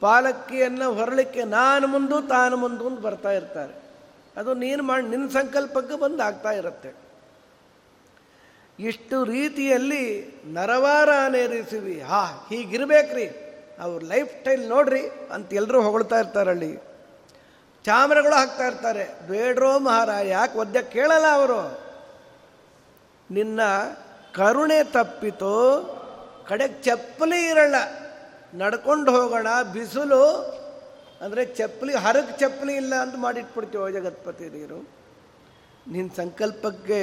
ಪಾಲಕ್ಕಿಯನ್ನು ಹೊರಳಿಕ್ಕೆ ನಾನು ಮುಂದು, ತಾನು ಮುಂದು ಅಂತ ಬರ್ತಾ ಇರ್ತಾರೆ. ಅದು ನೀನು ಮಾಡಿ ನಿನ್ನ ಸಂಕಲ್ಪಕ್ಕೆ ಬಂದು ಆಗ್ತಾ ಇರುತ್ತೆ. ಇಷ್ಟು ರೀತಿಯಲ್ಲಿ ನರವಾರ ನೇರಿಸಿವಿ ಹಾ, ಹೀಗಿರ್ಬೇಕ್ರಿ. ಅವ್ರ ಲೈಫ್ ಸ್ಟೈಲ್ ನೋಡ್ರಿ ಅಂತ ಎಲ್ಲರೂ ಹೊಗಳ್ತಾ ಇರ್ತಾರೆ ಅಲ್ಲಿ ಚಾಮರಗಳು ಹಾಕ್ತಾ ಇರ್ತಾರೆ. ಬೇಡ್ರೋ ಮಹಾರ ಯಾಕೆ ಒದ್ದೆ ಕೇಳಲ್ಲ ಅವರು? ನಿನ್ನ ಕರುಣೆ ತಪ್ಪಿತು ಕಡೆಗೆ ಚಪ್ಪಲಿ ಇರಲ್ಲ. ನಡ್ಕೊಂಡು ಹೋಗೋಣ, ಬಿಸಿಲು, ಅಂದರೆ ಚಪ್ಪಲಿ ಹರಕ್ಕೆ ಚಪ್ಪಲಿ ಇಲ್ಲ ಅಂತ ಮಾಡಿಟ್ಬಿಡ್ತೀವೋ ಜಗತ್ಪತಿ ನೀರು. ನಿನ್ನ ಸಂಕಲ್ಪಕ್ಕೆ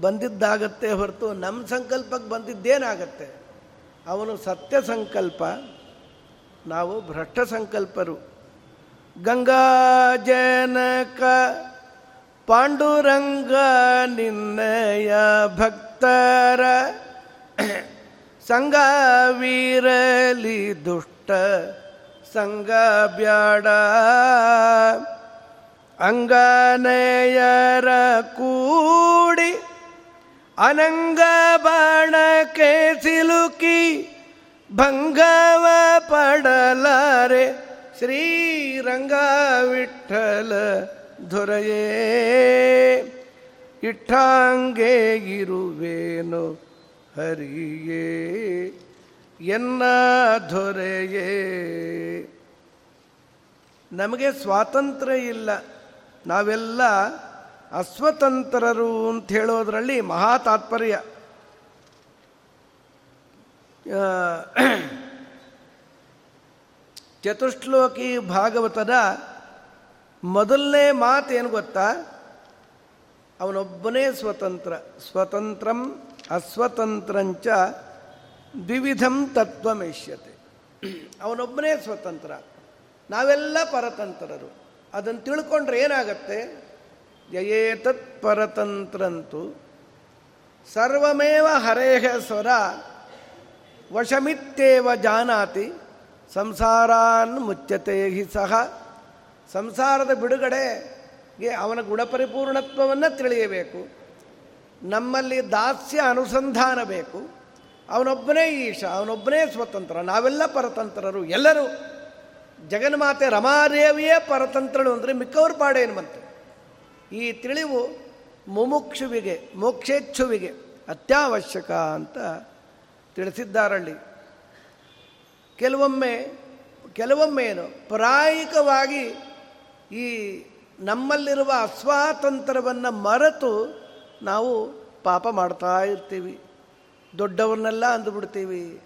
ಬಂದಿದ್ದಾಗತ್ತೆ ಹೊರತು ನಮ್ಮ ಸಂಕಲ್ಪಕ್ಕೆ ಬಂದಿದ್ದೇನಾಗತ್ತೆ? ಅವನು ಸತ್ಯ ಸಂಕಲ್ಪ, ನಾವು ಭ್ರಷ್ಟ ಸಂಕಲ್ಪರು. ಗಂಗಾ ಜನಕ ಪಾಂಡುರಂಗ ನಿನ್ನಯ ಭಕ್ತರ ಸಂಗವೀರಲಿ ದುಷ್ಟ ಸಂಗ ಬ್ಯಾಡ. ಅಂಗನೆಯರ ಕೂಡಿ ಅನಂಗ ಬಾಣಕ್ಕೆ ಸಿಲುಕಿ ಭಂಗವ ಪಡಲಾರೆ ಶ್ರೀರಂಗ ವಿಠಲ ದೊರೆಯೇ ಇಟ್ಟಾಂಗೆ ಇರುವೇನು ಹರಿಯೇ, ಎನ್ನ ದೊರೆಯೇ. ನಮಗೆ ಸ್ವಾತಂತ್ರ್ಯ ಇಲ್ಲ. ನಾವೆಲ್ಲ ಅಸ್ವತಂತ್ರರು ಅಂತ ಹೇಳೋದ್ರಲ್ಲಿ ಮಹಾ ತಾತ್ಪರ್ಯ. ಚತುಶ್ಲೋಕಿ ಭಾಗವತದ ಮೊದಲನೇ ಮಾತೇನು ಗೊತ್ತಾ? ಅವನೊಬ್ಬನೇ ಸ್ವತಂತ್ರ. ಸ್ವತಂತ್ರಂ ಅಸ್ವತಂತ್ರಂಚ ದ್ವಿವಿಧಂ ತತ್ವಮೇಷ್ಯತೆ. ಅವನೊಬ್ಬನೇ ಸ್ವತಂತ್ರ. ನಾವೆಲ್ಲ ಪರತಂತ್ರರು. ಅದನ್ನು ತಿಳ್ಕೊಂಡ್ರೆ ಏನಾಗತ್ತೆ? ಯಯೇತತ್ ಪರತಂತ್ರಂತು. ಸರ್ವಮೇವ ಹರೇಹ ಸ್ವರ ವಶಮಿತ್ತೇವ ಜಾನಾತಿ. ಸಂಸಾರಾನ್ ಮುಚ್ಚತೆ ಹಿ ಸಹ. ಸಂಸಾರದ ಬಿಡುಗಡೆಗೆ ಅವನ ಗುಣಪರಿಪೂರ್ಣತ್ವವನ್ನು ತಿಳಿಯಬೇಕು. ನಮ್ಮಲ್ಲಿ ದಾಸ್ಯ ಅನುಸಂಧಾನ ಬೇಕು. ಅವನೊಬ್ಬನೇ ಈಶ, ಅವನೊಬ್ಬನೇ ಸ್ವತಂತ್ರ. ನಾವೆಲ್ಲ ಪರತಂತ್ರರು. ಎಲ್ಲರೂ ಜಗನ್ಮಾತೆ ರಮಾದೇವಿಯೇ ಪರತಂತ್ರಳು ಅಂದರೆ ಮಿಕ್ಕವ್ರ ಪಾಡೇನು ಬಂತು ಈ ತಿಳಿವು ಮುಮುಕ್ಷುವಿಗೆ, ಮೋಕ್ಷೇಚ್ಛುವಿಗೆ ಅತ್ಯವಶ್ಯಕ ಅಂತ ತಿಳಿಸಿದ್ದಾರಳ್ಳಿ ಕೆಲವೊಮ್ಮೆ ಕೆಲವೊಮ್ಮೆ ಏನು? ಪ್ರಾಯಿಕವಾಗಿ ಈ ನಮ್ಮಲ್ಲಿರುವ ಅಸ್ವಾತಂತ್ರವನ್ನು ಮರೆತು ನಾವು ಪಾಪ ಮಾಡ್ತಾ ಇರ್ತೀವಿ. ದೊಡ್ಡವ್ರನ್ನೆಲ್ಲ ಅಂದುಬಿಡ್ತೀವಿ.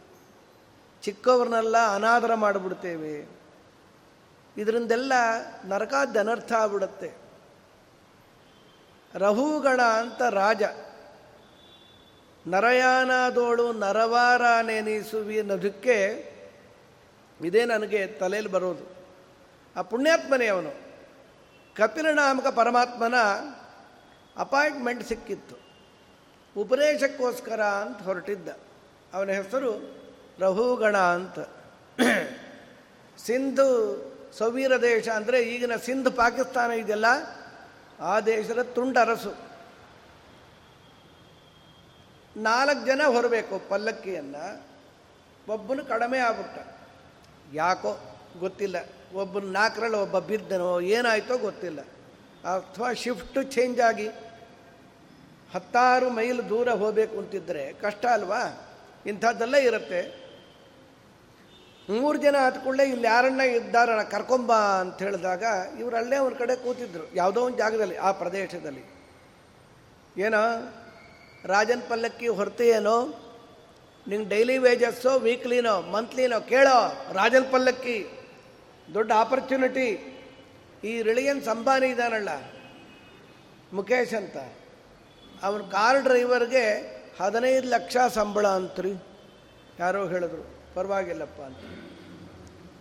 ಚಿಕ್ಕವ್ರನ್ನೆಲ್ಲ ಅನಾದರ ಮಾಡಿಬಿಡ್ತೇವೆ. ಇದರಿಂದೆಲ್ಲ ನರಕಾದ ಅನರ್ಥ ಆಗ್ಬಿಡುತ್ತೆ. ರಹುಗಳ ಅಂತ ರಾಜ. ನರಯಾನಾದೋಳು ನರವಾರ ನೆನೆಸುವಿ ಅನ್ನೋದಕ್ಕೆ ಇದೇ ನನಗೆ ತಲೆಯಲ್ಲಿ ಬರೋದು. ಆ ಪುಣ್ಯಾತ್ಮನೇ ಅವನು. ಕಪಿಲನಾಮಕ ಪರಮಾತ್ಮನ ಅಪಾಯಿಂಟ್ಮೆಂಟ್ ಸಿಕ್ಕಿತ್ತು. ಉಪದೇಶಕ್ಕೋಸ್ಕರ ಅಂತ ಹೊರಟಿದ್ದ. ಅವನ ಹೆಸರು ರಘುಗಣ ಅಂತ. ಸಿಂಧು ಸವೀರ ದೇಶ ಅಂದರೆ ಈಗಿನ ಸಿಂಧ್ ಪಾಕಿಸ್ತಾನ ಇದೆಯಲ್ಲ, ಆ ದೇಶದ ತುಂಡರಸು ನಾಲ್ಕು ಜನ ಹೊರಬೇಕು ಪಲ್ಲಕ್ಕಿಯನ್ನು. ಒಬ್ಬನು ಕಡಿಮೆ ಆಗ್ಬಿಟ್ಟ. ಯಾಕೋ ಗೊತ್ತಿಲ್ಲ. ಒಬ್ಬನ ನಾಲ್ಕರಲ್ಲಿ ಒಬ್ಬ ಬಿದ್ದನೋ, ಏನಾಯಿತೋ ಗೊತ್ತಿಲ್ಲ. ಅಥವಾ ಶಿಫ್ಟ್ ಚೇಂಜ್ ಆಗಿ ಹತ್ತಾರು ಮೈಲ್ ದೂರ ಹೋಗಬೇಕು ಅಂತಿದ್ದರೆ ಕಷ್ಟ ಅಲ್ವಾ? ಇಂಥದ್ದೆಲ್ಲ ಇರುತ್ತೆ. ಮೂರು ಜನ ಕೂಡಲೇ ಇಲ್ಲಿ ಯಾರನ್ನ ಇದ್ದಾರಣ ಕರ್ಕೊಂಬ ಅಂತ ಹೇಳಿದಾಗ ಇವರು ಅಲ್ಲೇ ಅವ್ರ ಕಡೆ ಕೂತಿದ್ರು. ಯಾವುದೋ ಒಂದು ಜಾಗದಲ್ಲಿ, ಆ ಪ್ರದೇಶದಲ್ಲಿ. ಏನೋ, ರಾಜನ್ ಪಲ್ಲಕ್ಕಿ ಹೊರತು ಏನೋ, ನಿಂಗೆ ಡೈಲಿ ವೇಜಸ್ಸೋ, ವೀಕ್ಲಿನೋ, ಮಂತ್ಲಿನೋ, ಕೇಳೋ, ರಾಜನ್ ಪಲ್ಲಕ್ಕಿ, ದೊಡ್ಡ ಆಪರ್ಚುನಿಟಿ ಈ ರಿಲಿಯನ್ಸ್ ಅಂಬಾನಿ ಇದ್ದಾನಲ್ಲ ಮುಖೇಶ್ ಅಂತ. ಅವನ ಕಾರ್ ಡ್ರೈವರ್ಗೆ ಹದಿನೈದು ಲಕ್ಷ ಸಂಬಳ ಅಂತ್ರಿ. ಯಾರೋ ಹೇಳಿದ್ರು, ಪರವಾಗಿಲ್ಲಪ್ಪ ಅಂತ.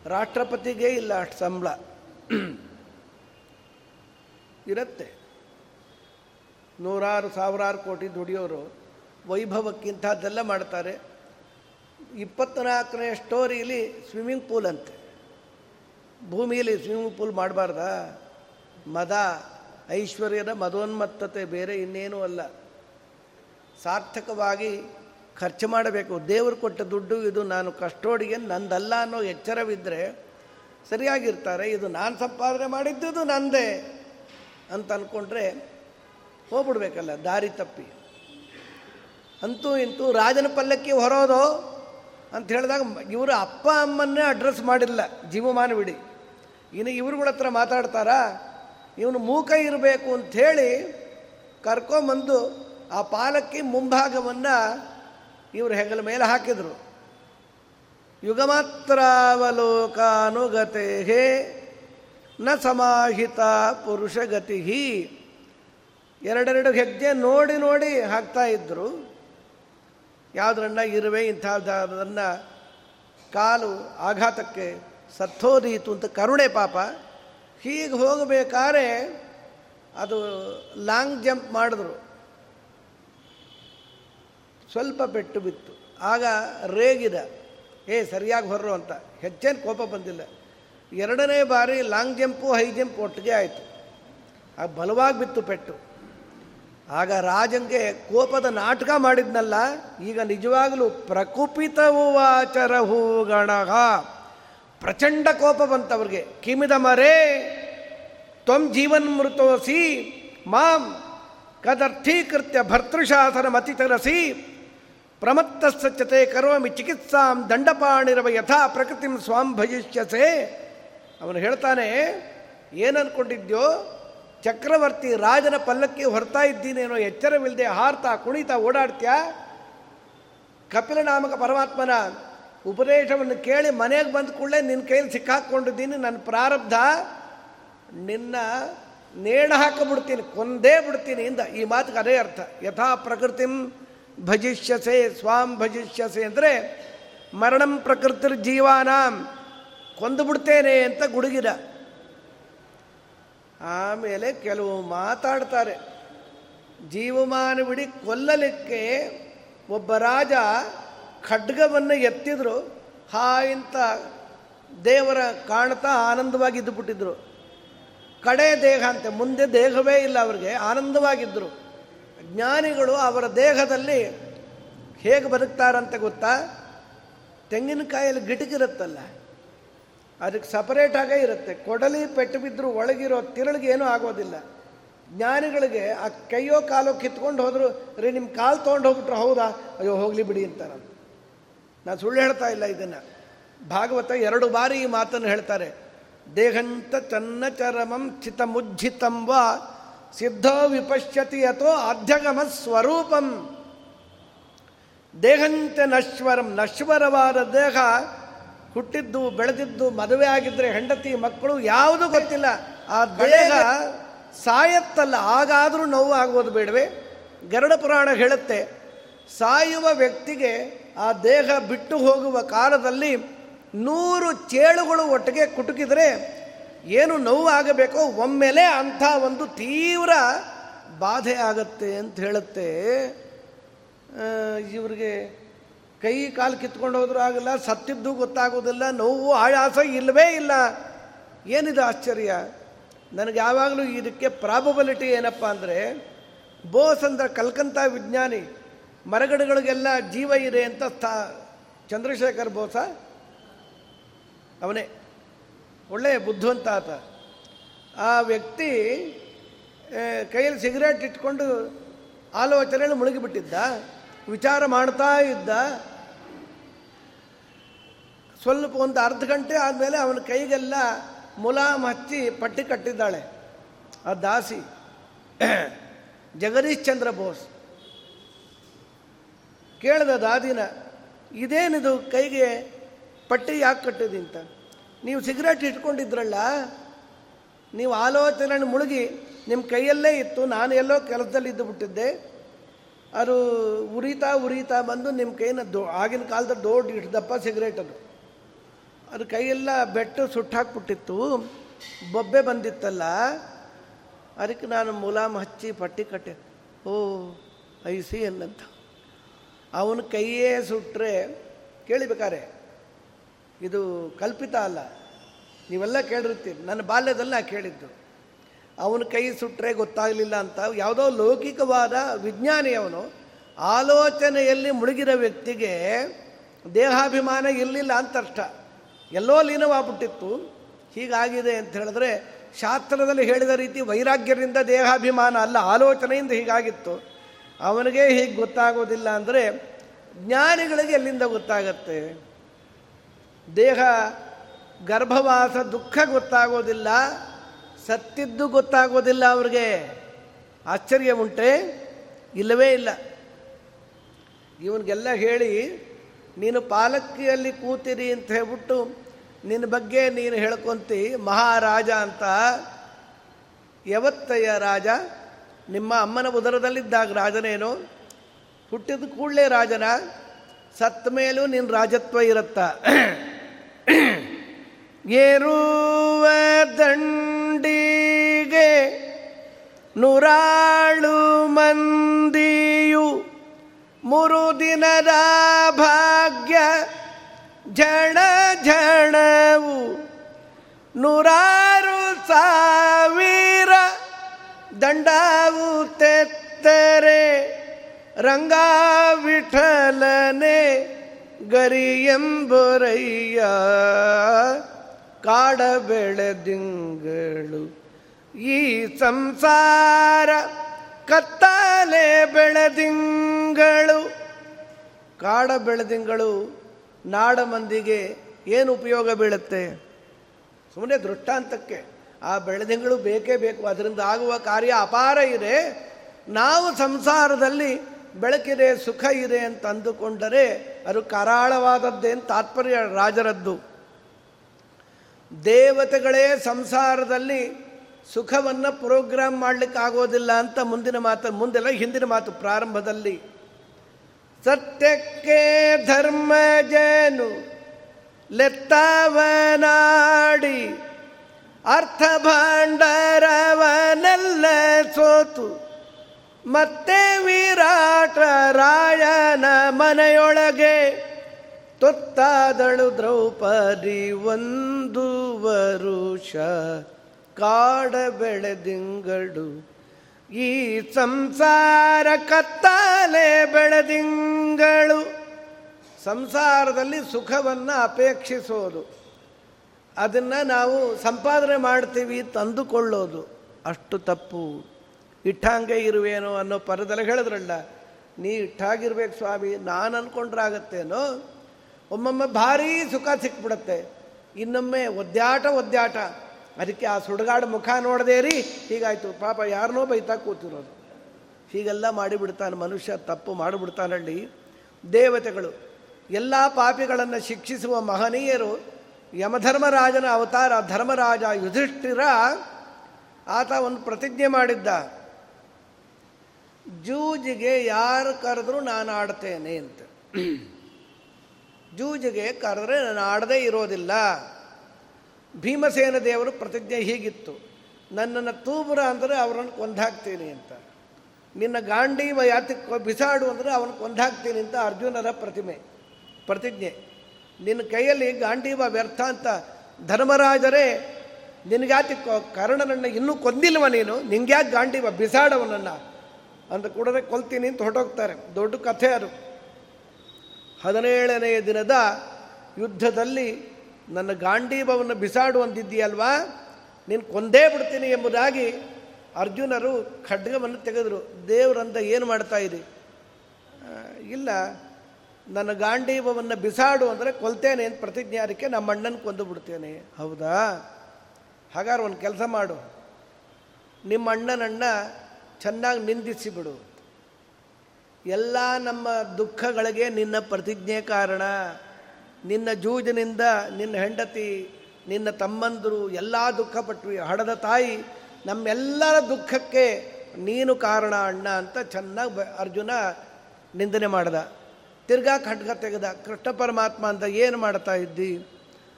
ರಾಷ್ಟ್ರಪತಿಗೆ ಇಲ್ಲ ಅಷ್ಟು ಸಂಬಳ. ಇರುತ್ತೆ. ನೂರಾರು, ಸಾವಿರಾರು ಕೋಟಿ ದುಡಿಯೋರು ವೈಭವಕ್ಕಿಂಥದ್ದೆಲ್ಲ ಮಾಡ್ತಾರೆ. ಇಪ್ಪತ್ತ್ನಾಲ್ಕನೇ ಸ್ಟೋರಿಲಿ ಸ್ವಿಮ್ಮಿಂಗ್ ಪೂಲ್ ಅಂತೆ. ಭೂಮಿಯಲ್ಲಿ ಸ್ವಿಮ್ಮಿಂಗ್ ಪೂಲ್ ಮಾಡಬಾರ್ದಾ? ಮದ. ಐಶ್ವರ್ಯದ ಮದೋನ್ಮತ್ತತೆ ಬೇರೆ ಇನ್ನೇನೂ ಅಲ್ಲ. ಸಾರ್ಥಕವಾಗಿ ಖರ್ಚು ಮಾಡಬೇಕು. ದೇವರು ಕೊಟ್ಟ ದುಡ್ಡು ಇದು ನಾನು ಕಷ್ಟೋಡಿಗೆ ನಂದಲ್ಲ ಅನ್ನೋ ಎಚ್ಚರವಿದ್ದರೆ ಸರಿಯಾಗಿರ್ತಾರೆ. ಇದು ನಾನು ಸಂಪಾದನೆ ಮಾಡಿದ್ದುದು ನಂದೇ ಅಂತ ಅಂದ್ಕೊಂಡ್ರೆ ಹೋಗ್ಬಿಡ್ಬೇಕಲ್ಲ, ದಾರಿ ತಪ್ಪಿ. ಅಂತೂ ಇಂತೂ ರಾಜನ ಪಲ್ಲಕ್ಕಿ ಹೊರೋದು ಅಂತ ಹೇಳಿದಾಗ ಇವರು ಅಪ್ಪ ಅಮ್ಮನ್ನೇ ಅಡ್ರೆಸ್ ಮಾಡಿಲ್ಲ. ಜೀವಮಾನವಿಡಿ ಇನ್ನು ಇವ್ರುಗಳ ಹತ್ರ ಮಾತಾಡ್ತಾರಾ? ಇವನು ಮೂಕ ಇರಬೇಕು ಅಂಥೇಳಿ ಕರ್ಕೊಂಬಂದು ಆ ಪಾಲಕ್ಕಿ ಮುಂಭಾಗವನ್ನು ಇವರು ಹೆಗಲ ಮೇಲೆ ಹಾಕಿದರು. ಯುಗಮಾತ್ರಾವಲೋಕಾನುಗತೆ ನ ಸಮಾಹಿತ ಪುರುಷಗತಿ ಎರಡೆರಡು ಹೆಜ್ಜೆ ನೋಡಿ ನೋಡಿ ಹಾಕ್ತಾ ಇದ್ದರು ಯಾವುದ್ರನ್ನ ಇರುವೆ ಇಂಥದ್ದನ್ನು ಕಾಲು ಆಘಾತಕ್ಕೆ ಸತ್ತೋದೀತು ಅಂತ ಕರುಣೆ ಪಾಪ. ಹೀಗೆ ಹೋಗಬೇಕಾದ್ರೆ ಅದು ಲಾಂಗ್ ಜಂಪ್ ಮಾಡಿದ್ರು. ಸ್ವಲ್ಪ ಪೆಟ್ಟು ಬಿತ್ತು. ಆಗ ರೇಗಿದ, ಏ, ಸರಿಯಾಗಿ ಹೊರ್ರು ಅಂತ. ಹೆಚ್ಚೇನು ಕೋಪ ಬಂದಿಲ್ಲ. ಎರಡನೇ ಬಾರಿ ಲಾಂಗ್ ಜಂಪು, ಹೈ ಜಂಪ್ ಒಟ್ಟಿಗೆ ಆಯಿತು. ಆಗ ಬಲವಾಗಿ ಬಿತ್ತು ಪೆಟ್ಟು. ಆಗ ರಾಜಂಗೆ ಕೋಪದ ನಾಟಕ ಮಾಡಿದ್ನಲ್ಲ, ಈಗ ನಿಜವಾಗಲೂ ಪ್ರಕುಪಿತವು ಆಚರ ಗಣಗ ಪ್ರಚಂಡ ಕೋಪ ಬಂತವ್ರಿಗೆ. ಕಿಮಿದ ಮರೇ, ತ್ವಂ ಜೀವನ್ಮೃತೋಸಿ ಮಾಂ ಕದರ್ಥೀಕೃತ್ಯ ಭರ್ತೃಶಾಸನ ಮತಿತರಸಿ ಸ್ವಚ್ಛತೆ ಕರೋಮಿ ಚಿಕಿತ್ಸಾಂ ದಂಡಪಾಣಿರವ ಯಥಾ ಪ್ರಕೃತಿಂ ಸ್ವಾಂ ಭಜಿಷ್ಯಸೆ. ಅವನು ಹೇಳ್ತಾನೆ, ಏನನ್ಕೊಂಡಿದ್ಯೋ? ಚಕ್ರವರ್ತಿ ರಾಜನ ಪಲ್ಲಕ್ಕಿ ಹೊರ್ತಾ ಇದ್ದೀನೇನೋ ಎಚ್ಚರವಿಲ್ಲದೆ ಹಾರ್ತಾ ಕುಣಿತಾ ಓಡಾಡ್ತೀಯ? ಕಪಿಲ ನಾಮಕ ಪರಮಾತ್ಮನ ಉಪದೇಶವನ್ನು ಕೇಳಿ ಮನೆಗೆ ಬಂದ ಕೂಡಲೇ ನಿನ್ನ ಕೈಯಲ್ಲಿ ಸಿಕ್ಕಾಕ್ಕೊಂಡಿದ್ದೀನಿ ನನ್ನ ಪ್ರಾರಬ್ಧ ನಿನ್ನ ನೇಣ ಹಾಕಿಬಿಡ್ತೀನಿ, ಕೊಂದೇ ಬಿಡ್ತೀನಿ ಇಂದ ಈ ಮಾತಿಗೆ ಅದೇ ಅರ್ಥ. ಯಥಾ ಪ್ರಕೃತಿಂ ಭಜಿಷ್ಯಸೆ, ಸ್ವಾಂ ಭಜಿಷ್ಯಸೆ ಅಂದರೆ ಮರಣಂ ಪ್ರಕೃತಿರ್ ಜೀವಾನಾಂ, ಕೊಂದು ಬಿಡ್ತೇನೆ ಅಂತ ಗುಡುಗಿದ. ಆಮೇಲೆ ಕೆಲವು ಮಾತಾಡ್ತಾರೆ ಜೀವಮಾನವಿಡಿ ಕೊಲ್ಲಲಿಕ್ಕೆ ಒಬ್ಬ ರಾಜ ಖಡ್ಗವನ್ನು ಎತ್ತಿದ್ರು. ಹಾ ಇಂತ ದೇವರ ಕಾಣ್ತಾ ಆನಂದವಾಗಿದ್ದು ಬಿಟ್ಟಿದ್ರು. ಕಡೆ ದೇಹ ಅಂತೆ, ಮುಂದೆ ದೇಹವೇ ಇಲ್ಲ ಅವರಿಗೆ ಆನಂದವಾಗಿದ್ದರು ಜ್ಞಾನಿಗಳು ಅವರ ದೇಹದಲ್ಲಿ ಹೇಗೆ ಬದುಕ್ತಾರಂತೆ ಗೊತ್ತಾ? ತೆಂಗಿನಕಾಯಲ್ಲಿ ಗಿಟಕಿರುತ್ತಲ್ಲ ಅದಕ್ಕೆ ಸಪರೇಟಾಗೇ ಇರುತ್ತೆ. ಕೊಡಲಿ ಪೆಟ್ಟು ಬಿದ್ದರೂ ಒಳಗಿರೋ ತಿರುಳಿಗೆ ಏನೂ ಆಗೋದಿಲ್ಲ. ಜ್ಞಾನಿಗಳಿಗೆ ಆ ಕೈಯೋ ಕಾಲೋ ಕಿತ್ಕೊಂಡು ಹೋದ್ರು, ರೀ ನಿಮ್ಮ ಕಾಲು ತೊಗೊಂಡು ಹೋಗ್ಬಿಟ್ರು ಹೌದಾ? ಅಯ್ಯೋ, ಹೋಗಲಿ ಬಿಡಿ ಅಂತಾರಂತ. ನಾನು ಸುಳ್ಳು ಹೇಳ್ತಾ ಇಲ್ಲ ಇದನ್ನು. ಭಾಗವತ ಎರಡು ಬಾರಿ ಈ ಮಾತನ್ನು ಹೇಳ್ತಾರೆ. ದೇಹಂತ ಚನ್ನ ಚರಮಂ ಚಿತ ಮುಜ್ಜಿತಂ ವಾ ಸಿದ್ಧೋ ವಿಪಶ್ಯತಿ ಅಥೋ ಅಧ್ಯಗಮ ಸ್ವರೂಪಂ. ದೇಹಂತ ನಶ್ವರಂ, ನಶ್ವರವಾದ ದೇಹ ಹುಟ್ಟಿದ್ದು, ಬೆಳೆದಿದ್ದು, ಮದುವೆ ಆಗಿದ್ರೆ ಹೆಂಡತಿ, ಮಕ್ಕಳು ಯಾವುದು ಗೊತ್ತಿಲ್ಲ. ಆ ದೇಹ ಸಾಯತ್ತಲ್ಲ, ಆಗಾದರೂ ನೋವು ಆಗೋದು ಬೇಡವೆ. ಗರುಡ ಪುರಾಣ ಹೇಳುತ್ತೆ, ಸಾಯುವ ವ್ಯಕ್ತಿಗೆ ಆ ದೇಹ ಬಿಟ್ಟು ಹೋಗುವ ಕಾಲದಲ್ಲಿ ನೂರು ಚೇಳುಗಳು ಒಟ್ಟಿಗೆ ಕುಟುಕಿದರೆ ಏನು ನೋವು ಆಗಬೇಕೋ ಒಮ್ಮೆಲೆ ಅಂಥ ಒಂದು ತೀವ್ರ ಬಾಧೆ ಆಗತ್ತೆ ಅಂತ ಹೇಳುತ್ತೆ. ಇವ್ರಿಗೆ ಕೈ ಕಾಲು ಕಿತ್ಕೊಂಡು ಹೋದ್ರೂ ಆಗಲ್ಲ, ಸತ್ತಿದ್ದು ಗೊತ್ತಾಗೋದಿಲ್ಲ, ನೋವು ಆಯಾಸ ಇಲ್ಲವೇ ಇಲ್ಲ. ಏನಿದೆ ಆಶ್ಚರ್ಯ? ನನಗೆ ಯಾವಾಗಲೂ ಇದಕ್ಕೆ ಪ್ರಾಬಬಲಿಟಿ ಏನಪ್ಪ ಅಂದರೆ, ಬೋಸ್ ಅಂದ್ರೆ ಕಲ್ಕಂತ ವಿಜ್ಞಾನಿ. ಮರಗಡಗಳಿಗೆಲ್ಲ ಜೀವ ಇದೆ ಅಂತ ಸ್ಥಾ ಚಂದ್ರಶೇಖರ್ ಬೋಸ ಅವನೇ. ಒಳ್ಳೆಯ ಬುದ್ಧಿವಂತ ಆತ. ಆ ವ್ಯಕ್ತಿ ಕೈಯಲ್ಲಿ ಸಿಗರೇಟ್ ಇಟ್ಕೊಂಡು ಆಲೋಚನೆಯಲ್ಲಿ ಮುಳುಗಿಬಿಟ್ಟಿದ್ದ, ವಿಚಾರ ಮಾಡ್ತಾ ಇದ್ದ. ಸ್ವಲ್ಪ ಒಂದು ಅರ್ಧ ಗಂಟೆ ಆದಮೇಲೆ ಅವನ ಕೈಗೆಲ್ಲ ಮುಲಾಮ್ ಹಚ್ಚಿ ಪಟ್ಟಿ ಕಟ್ಟಿದ್ದಾಳೆ. ಆ ದಾಸಿ, ಜಗದೀಶ್ ಚಂದ್ರ ಬೋಸ್. ಕೇಳಿದ ದಾದಿನ, ಇದೇನಿದು ಕೈಗೆ ಪಟ್ಟಿ ಯಾಕೆ ಕಟ್ಟಿದೆ ಅಂತ? ನೀವು ಸಿಗರೇಟ್ ಇಟ್ಕೊಂಡಿದ್ರಲ್ಲ, ನೀವು ಆಲೋಚನೆ ಮುಳುಗಿ ನಿಮ್ಮ ಕೈಯಲ್ಲೇ ಇತ್ತು, ನಾನು ಎಲ್ಲೋ ಕೆಲಸದಲ್ಲಿ ಇದ್ದು ಬಿಟ್ಟಿದ್ದೆ. ಅದು ಉರಿತಾ ಉರಿತಾ ಬಂದು ನಿಮ್ಮ ಕೈನ ದೊ, ಆಗಿನ ಕಾಲದ ದೊಡ್ಡ ಇಷ್ಟು ದಪ್ಪ ಸಿಗರೇಟ್ ಅದು. ಅದು ಕೈಯೆಲ್ಲ ಬೆಟ್ಟು ಸುಟ್ಟಾಕ್ಬಿಟ್ಟಿತ್ತು, ಬೊಬ್ಬೆ ಬಂದಿತ್ತಲ್ಲ, ಅದಕ್ಕೆ ನಾನು ಮುಲಾಮ್ ಹಚ್ಚಿ ಪಟ್ಟಿ ಕಟ್ಟೆ. ಓ, ಐ ಸಿ ಅನ್ನಂತ ಅವನ ಕೈಯೇ ಸುಟ್ಟರೆ ಕೇಳಿಬೇಕಾರೆ. ಇದು ಕಲ್ಪಿತ ಅಲ್ಲ. ನೀವೆಲ್ಲ ಕೇಳಿರ್ತೀರಿ ನನ್ನ ಬಾಲ್ಯದಲ್ಲಿ ನಾ ಕೇಳಿದ್ದು. ಅವನ ಕೈ ಸುಟ್ಟರೆ ಗೊತ್ತಾಗಲಿಲ್ಲ ಅಂತ ಯಾವುದೋ ಲೌಕಿಕವಾದ ವಿಜ್ಞಾನಿ ಅವನು ಆಲೋಚನೆಯಲ್ಲಿ ಮುಳುಗಿರೋ ವ್ಯಕ್ತಿಗೆ ದೇಹಾಭಿಮಾನ ಇರಲಿಲ್ಲ ಅಂತ ಅರ್ಥ ಎಲ್ಲೋ ಲೀನವಾಗ್ಬಿಟ್ಟಿತ್ತು. ಹೀಗಾಗಿದೆ ಅಂತ ಹೇಳಿದ್ರೆ ಶಾಸ್ತ್ರದಲ್ಲಿ ಹೇಳಿದ ರೀತಿ ವೈರಾಗ್ಯದಿಂದ ದೇಹಾಭಿಮಾನ ಅಲ್ಲ, ಆಲೋಚನೆಯಿಂದ ಹೀಗಾಗಿತ್ತು. ಅವನಿಗೆ ಹೀಗೆ ಗೊತ್ತಾಗೋದಿಲ್ಲ ಅಂದರೆ ಜ್ಞಾನಿಗಳಿಗೆ ಎಲ್ಲಿಂದ ಗೊತ್ತಾಗತ್ತೆ? ದೇಹ ಗರ್ಭವಾಸ ದುಃಖ ಗೊತ್ತಾಗೋದಿಲ್ಲ, ಸತ್ತಿದ್ದು ಗೊತ್ತಾಗೋದಿಲ್ಲ ಅವ್ರಿಗೆ. ಆಶ್ಚರ್ಯ ಉಂಟೆ? ಇಲ್ಲವೇ ಇಲ್ಲ. ಇವನಿಗೆಲ್ಲ ಹೇಳಿ, ನೀನು ಪಾಲಕಿಯಲ್ಲಿ ಕೂತಿರಿ ಅಂತ ಹೇಳ್ಬಿಟ್ಟು ನಿನ್ನ ಬಗ್ಗೆ ನೀನು ಹೇಳ್ಕೊಂತಿ ಮಹಾರಾಜ ಅಂತ. ಯಾವತ್ತಯ್ಯ ರಾಜ? ನಿಮ್ಮ ಅಮ್ಮನ ಉದರದಲ್ಲಿದ್ದಾಗ ರಾಜನೇನು? ಹುಟ್ಟಿದ ಕೂಡಲೇ ರಾಜನ ಸತ್ತ ಮೇಲೂ ನಿನ್ನ ರಾಜತ್ವ ಇರುತ್ತ. ಏರುವ ದಂಡಿಗೆ ನೂರಾಳು ಮಂದಿಯು ಮೂರು ದಿನದ ಭಾಗ್ಯ ಜಣ ಝಣವು ನೂರಾರು ಸಾವಿರ ದಂಡವು ತೆತ್ತರೆ ರಂಗ ವಿಠಲನೆ ಗರಿಯಂಬರಯ್ಯ. ಕಾಡ ಬೆಳೆದಿಂಗಳು ಈ ಸಂಸಾರ ಕತ್ತಲೆ ಬೆಳೆದಿಂಗಳು ಕಾಡ ಬೆಳೆದಿಂಗಳು ನಾಡ ಮಂದಿಗೆ ಏನು ಉಪಯೋಗ ಬೀಳುತ್ತೆ? ಸುಮ್ಮನೆ ದೃಷ್ಟಾಂತಕ್ಕೆ. ಆ ಬೆಳೆದಿಂಗಳು ಬೇಕೇ ಬೇಕು. ಅದರಿಂದ ಆಗುವ ಕಾರ್ಯ ಅಪಾರ ಇದೆ. ನಾವು ಸಂಸಾರದಲ್ಲಿ ಬೆಳಕಿದೆ, ಸುಖ ಇದೆ ಅಂತ ಅಂದುಕೊಂಡರೆ ಅದು ಕರಾಳವಾದದ್ದೇನು ತಾತ್ಪರ್ಯ ರಾಜರದ್ದು. ದೇವತೆಗಳೇ ಸಂಸಾರದಲ್ಲಿ ಸುಖವನ್ನು ಪ್ರೋಗ್ರಾಮ್ ಮಾಡಲಿಕ್ಕೆ ಆಗೋದಿಲ್ಲ ಅಂತ ಮುಂದಿನ ಮಾತು, ಮುಂದೆಲ್ಲ ಹಿಂದಿನ ಮಾತು ಪ್ರಾರಂಭದಲ್ಲಿ. ಸತ್ಯಕ್ಕೆ ಧರ್ಮಜನು ಲೆತ್ತವನಾಡಿ ಅರ್ಥ ಭಾಂಡರವನೆಲ್ಲ ಸೋತು. ಮತ್ತೆ ವಿರಾಟ ರಾಯನ ಮನೆಯೊಳಗೆ ತೊತ್ತಾದಳು ದ್ರೌಪದಿ ಒಂದು ವರುಷ. ಕಾಡ ಬೆಳೆದಿಂಗಳು ಈ ಸಂಸಾರ ಕತ್ತಲೆ ಬೆಳೆದಿಂಗಳು. ಸಂಸಾರದಲ್ಲಿ ಸುಖವನ್ನು ಅಪೇಕ್ಷಿಸೋದು. ಅದನ್ನು ನಾವು ಸಂಪಾದನೆ ಮಾಡ್ತೀವಿ ತಂದುಕೊಳ್ಳೋದು. ಅಷ್ಟು ತಪ್ಪು. ಇಟ್ಟಾಂಗೆ ಇರುವೇನೋ ಅನ್ನೋ ಪರದಲ್ಲಿ ಹೇಳಿದ್ರಲ್ಲ, ನೀ ಇಟ್ಟಾಗಿರ್ಬೇಕು ಸ್ವಾಮಿ, ನಾನು ಅಂದ್ಕೊಂಡ್ರಾಗತ್ತೇನೋ ಒಮ್ಮೊಮ್ಮೆ ಭಾರೀ ಸುಖ ಸಿಕ್ಬಿಡತ್ತೆ. ಇನ್ನೊಮ್ಮೆ ಒದ್ದಾಟ ಒದ್ದಾಟ ಅದಕ್ಕೆ ಆ ಸುಡುಗಾಡು ಮುಖ ನೋಡದೇರಿ ಹೀಗಾಯ್ತು. ಪಾಪ ಯಾರನ್ನೋ ಬೈತಾ ಕೂತಿರೋದು. ಹೀಗೆಲ್ಲ ಮಾಡಿಬಿಡ್ತಾನೆ ಮನುಷ್ಯ, ತಪ್ಪು ಮಾಡಿಬಿಡ್ತಾನಲ್ಲಿ ದೇವತೆಗಳು, ಎಲ್ಲ ಪಾಪಿಗಳನ್ನು ಶಿಕ್ಷಿಸುವ ಮಹನೀಯರು ಯಮಧರ್ಮರಾಜನ ಅವತಾರ ಧರ್ಮರಾಜ ಯುಧಿಷ್ಠಿರ ಆತ ಒಂದು ಪ್ರತಿಜ್ಞೆ ಮಾಡಿದ್ದ. ಜೂಜಿಗೆ ಯಾರು ಕರೆದ್ರು ನಾನು ಆಡ್ತೇನೆ ಅಂತ. ಜೂಜಿಗೆ ಕರೆದ್ರೆ ನಾನು ಆಡದೇ ಇರೋದಿಲ್ಲ. ಭೀಮಸೇನ ದೇವರು ಪ್ರತಿಜ್ಞೆ ಹೀಗಿತ್ತು. ನನ್ನನ್ನು ತೂಬುರ ಅಂದರೆ ಅವರನ್ನು ಕೊಂದಾಕ್ತೀನಿ ಅಂತ. ನಿನ್ನ ಗಾಂಡೀವ ಯಾತಿ ಬಿಸಾಡು ಅಂದರೆ ಅವನು ಕೊಂದಾಕ್ತೀನಿ ಅಂತ ಅರ್ಜುನರ ಪ್ರತಿಮೆ, ಪ್ರತಿಜ್ಞೆ. ನಿನ್ನ ಕೈಯಲ್ಲಿ ಗಾಂಡೀವ ವ್ಯರ್ಥ ಅಂತ ಧರ್ಮರಾಜರೇ ನಿನಗ್ಯಾತಿ ಕರ್ಣನನ್ನು ಇನ್ನೂ ಕೊಂದಿಲ್ವ ನೀನು? ನಿಂಗ್ಯಾಕೆ ಗಾಂಡೀವ ಬಿಸಾಡವನನ್ನು ಅಂತ ಕೂಡಲೇ ಕೊಲ್ತೀನಿ ಅಂತ ಹೊರಟೋಗ್ತಾರೆ. ದೊಡ್ಡ ಕಥೆ ಅದು. ಹದಿನೇಳನೆಯ ದಿನದ ಯುದ್ಧದಲ್ಲಿ ನನ್ನ ಗಾಂಡೀಭವನ್ನು ಬಿಸಾಡುವಂತಿದ್ದೀಯಲ್ವಾ? ನೀನು ಕೊಂದೇ ಬಿಡ್ತೀನಿ ಎಂಬುದಾಗಿ ಅರ್ಜುನರು ಖಡ್ಗವನ್ನು ತೆಗೆದರು. ದೇವರಂತ ಏನು ಮಾಡ್ತಾ ಇರಿ ಇಲ್ಲ. ನನ್ನ ಗಾಂಡೀವವನ್ನು ಬಿಸಾಡು ಅಂದರೆ ಕೊಲ್ತೇನೆ ಅಂತ ಪ್ರತಿಜ್ಞೆ ಅದಕ್ಕೆ ನಮ್ಮ ಅಣ್ಣನ ಕೊಂದು ಬಿಡ್ತೇನೆ. ಹೌದಾ? ಹಾಗಾದ್ರೆ ಒಂದು ಕೆಲಸ ಮಾಡು. ನಿಮ್ಮ ಅಣ್ಣನಣ್ಣ ಚೆನ್ನಾಗಿ ನಿಂದಿಸಿಬಿಡು ಎಲ್ಲ ನಮ್ಮ ದುಃಖಗಳಿಗೆ ನಿನ್ನ ಪ್ರತಿಜ್ಞೆ ಕಾರಣ. ನಿನ್ನ ಜೂಜಿನಿಂದ ನಿನ್ನ ಹೆಂಡತಿ, ನಿನ್ನ ತಮ್ಮಂದರು ಎಲ್ಲ ದುಃಖಪಟ್ಟರು ಹಡದ ತಾಯಿ, ನಮ್ಮೆಲ್ಲರ ದುಃಖಕ್ಕೆ ನೀನು ಕಾರಣ ಅಣ್ಣ ಅಂತ ಚೆನ್ನಾಗಿ ಅರ್ಜುನ ನಿಂದನೆ ಮಾಡ್ದ. ತಿರ್ಗಾ ಖಡ್ಗ ತೆಗೆದ ಕೃಷ್ಣ ಪರಮಾತ್ಮ ಅಂತ ಏನು ಮಾಡ್ತಾ ಇದ್ದಿ?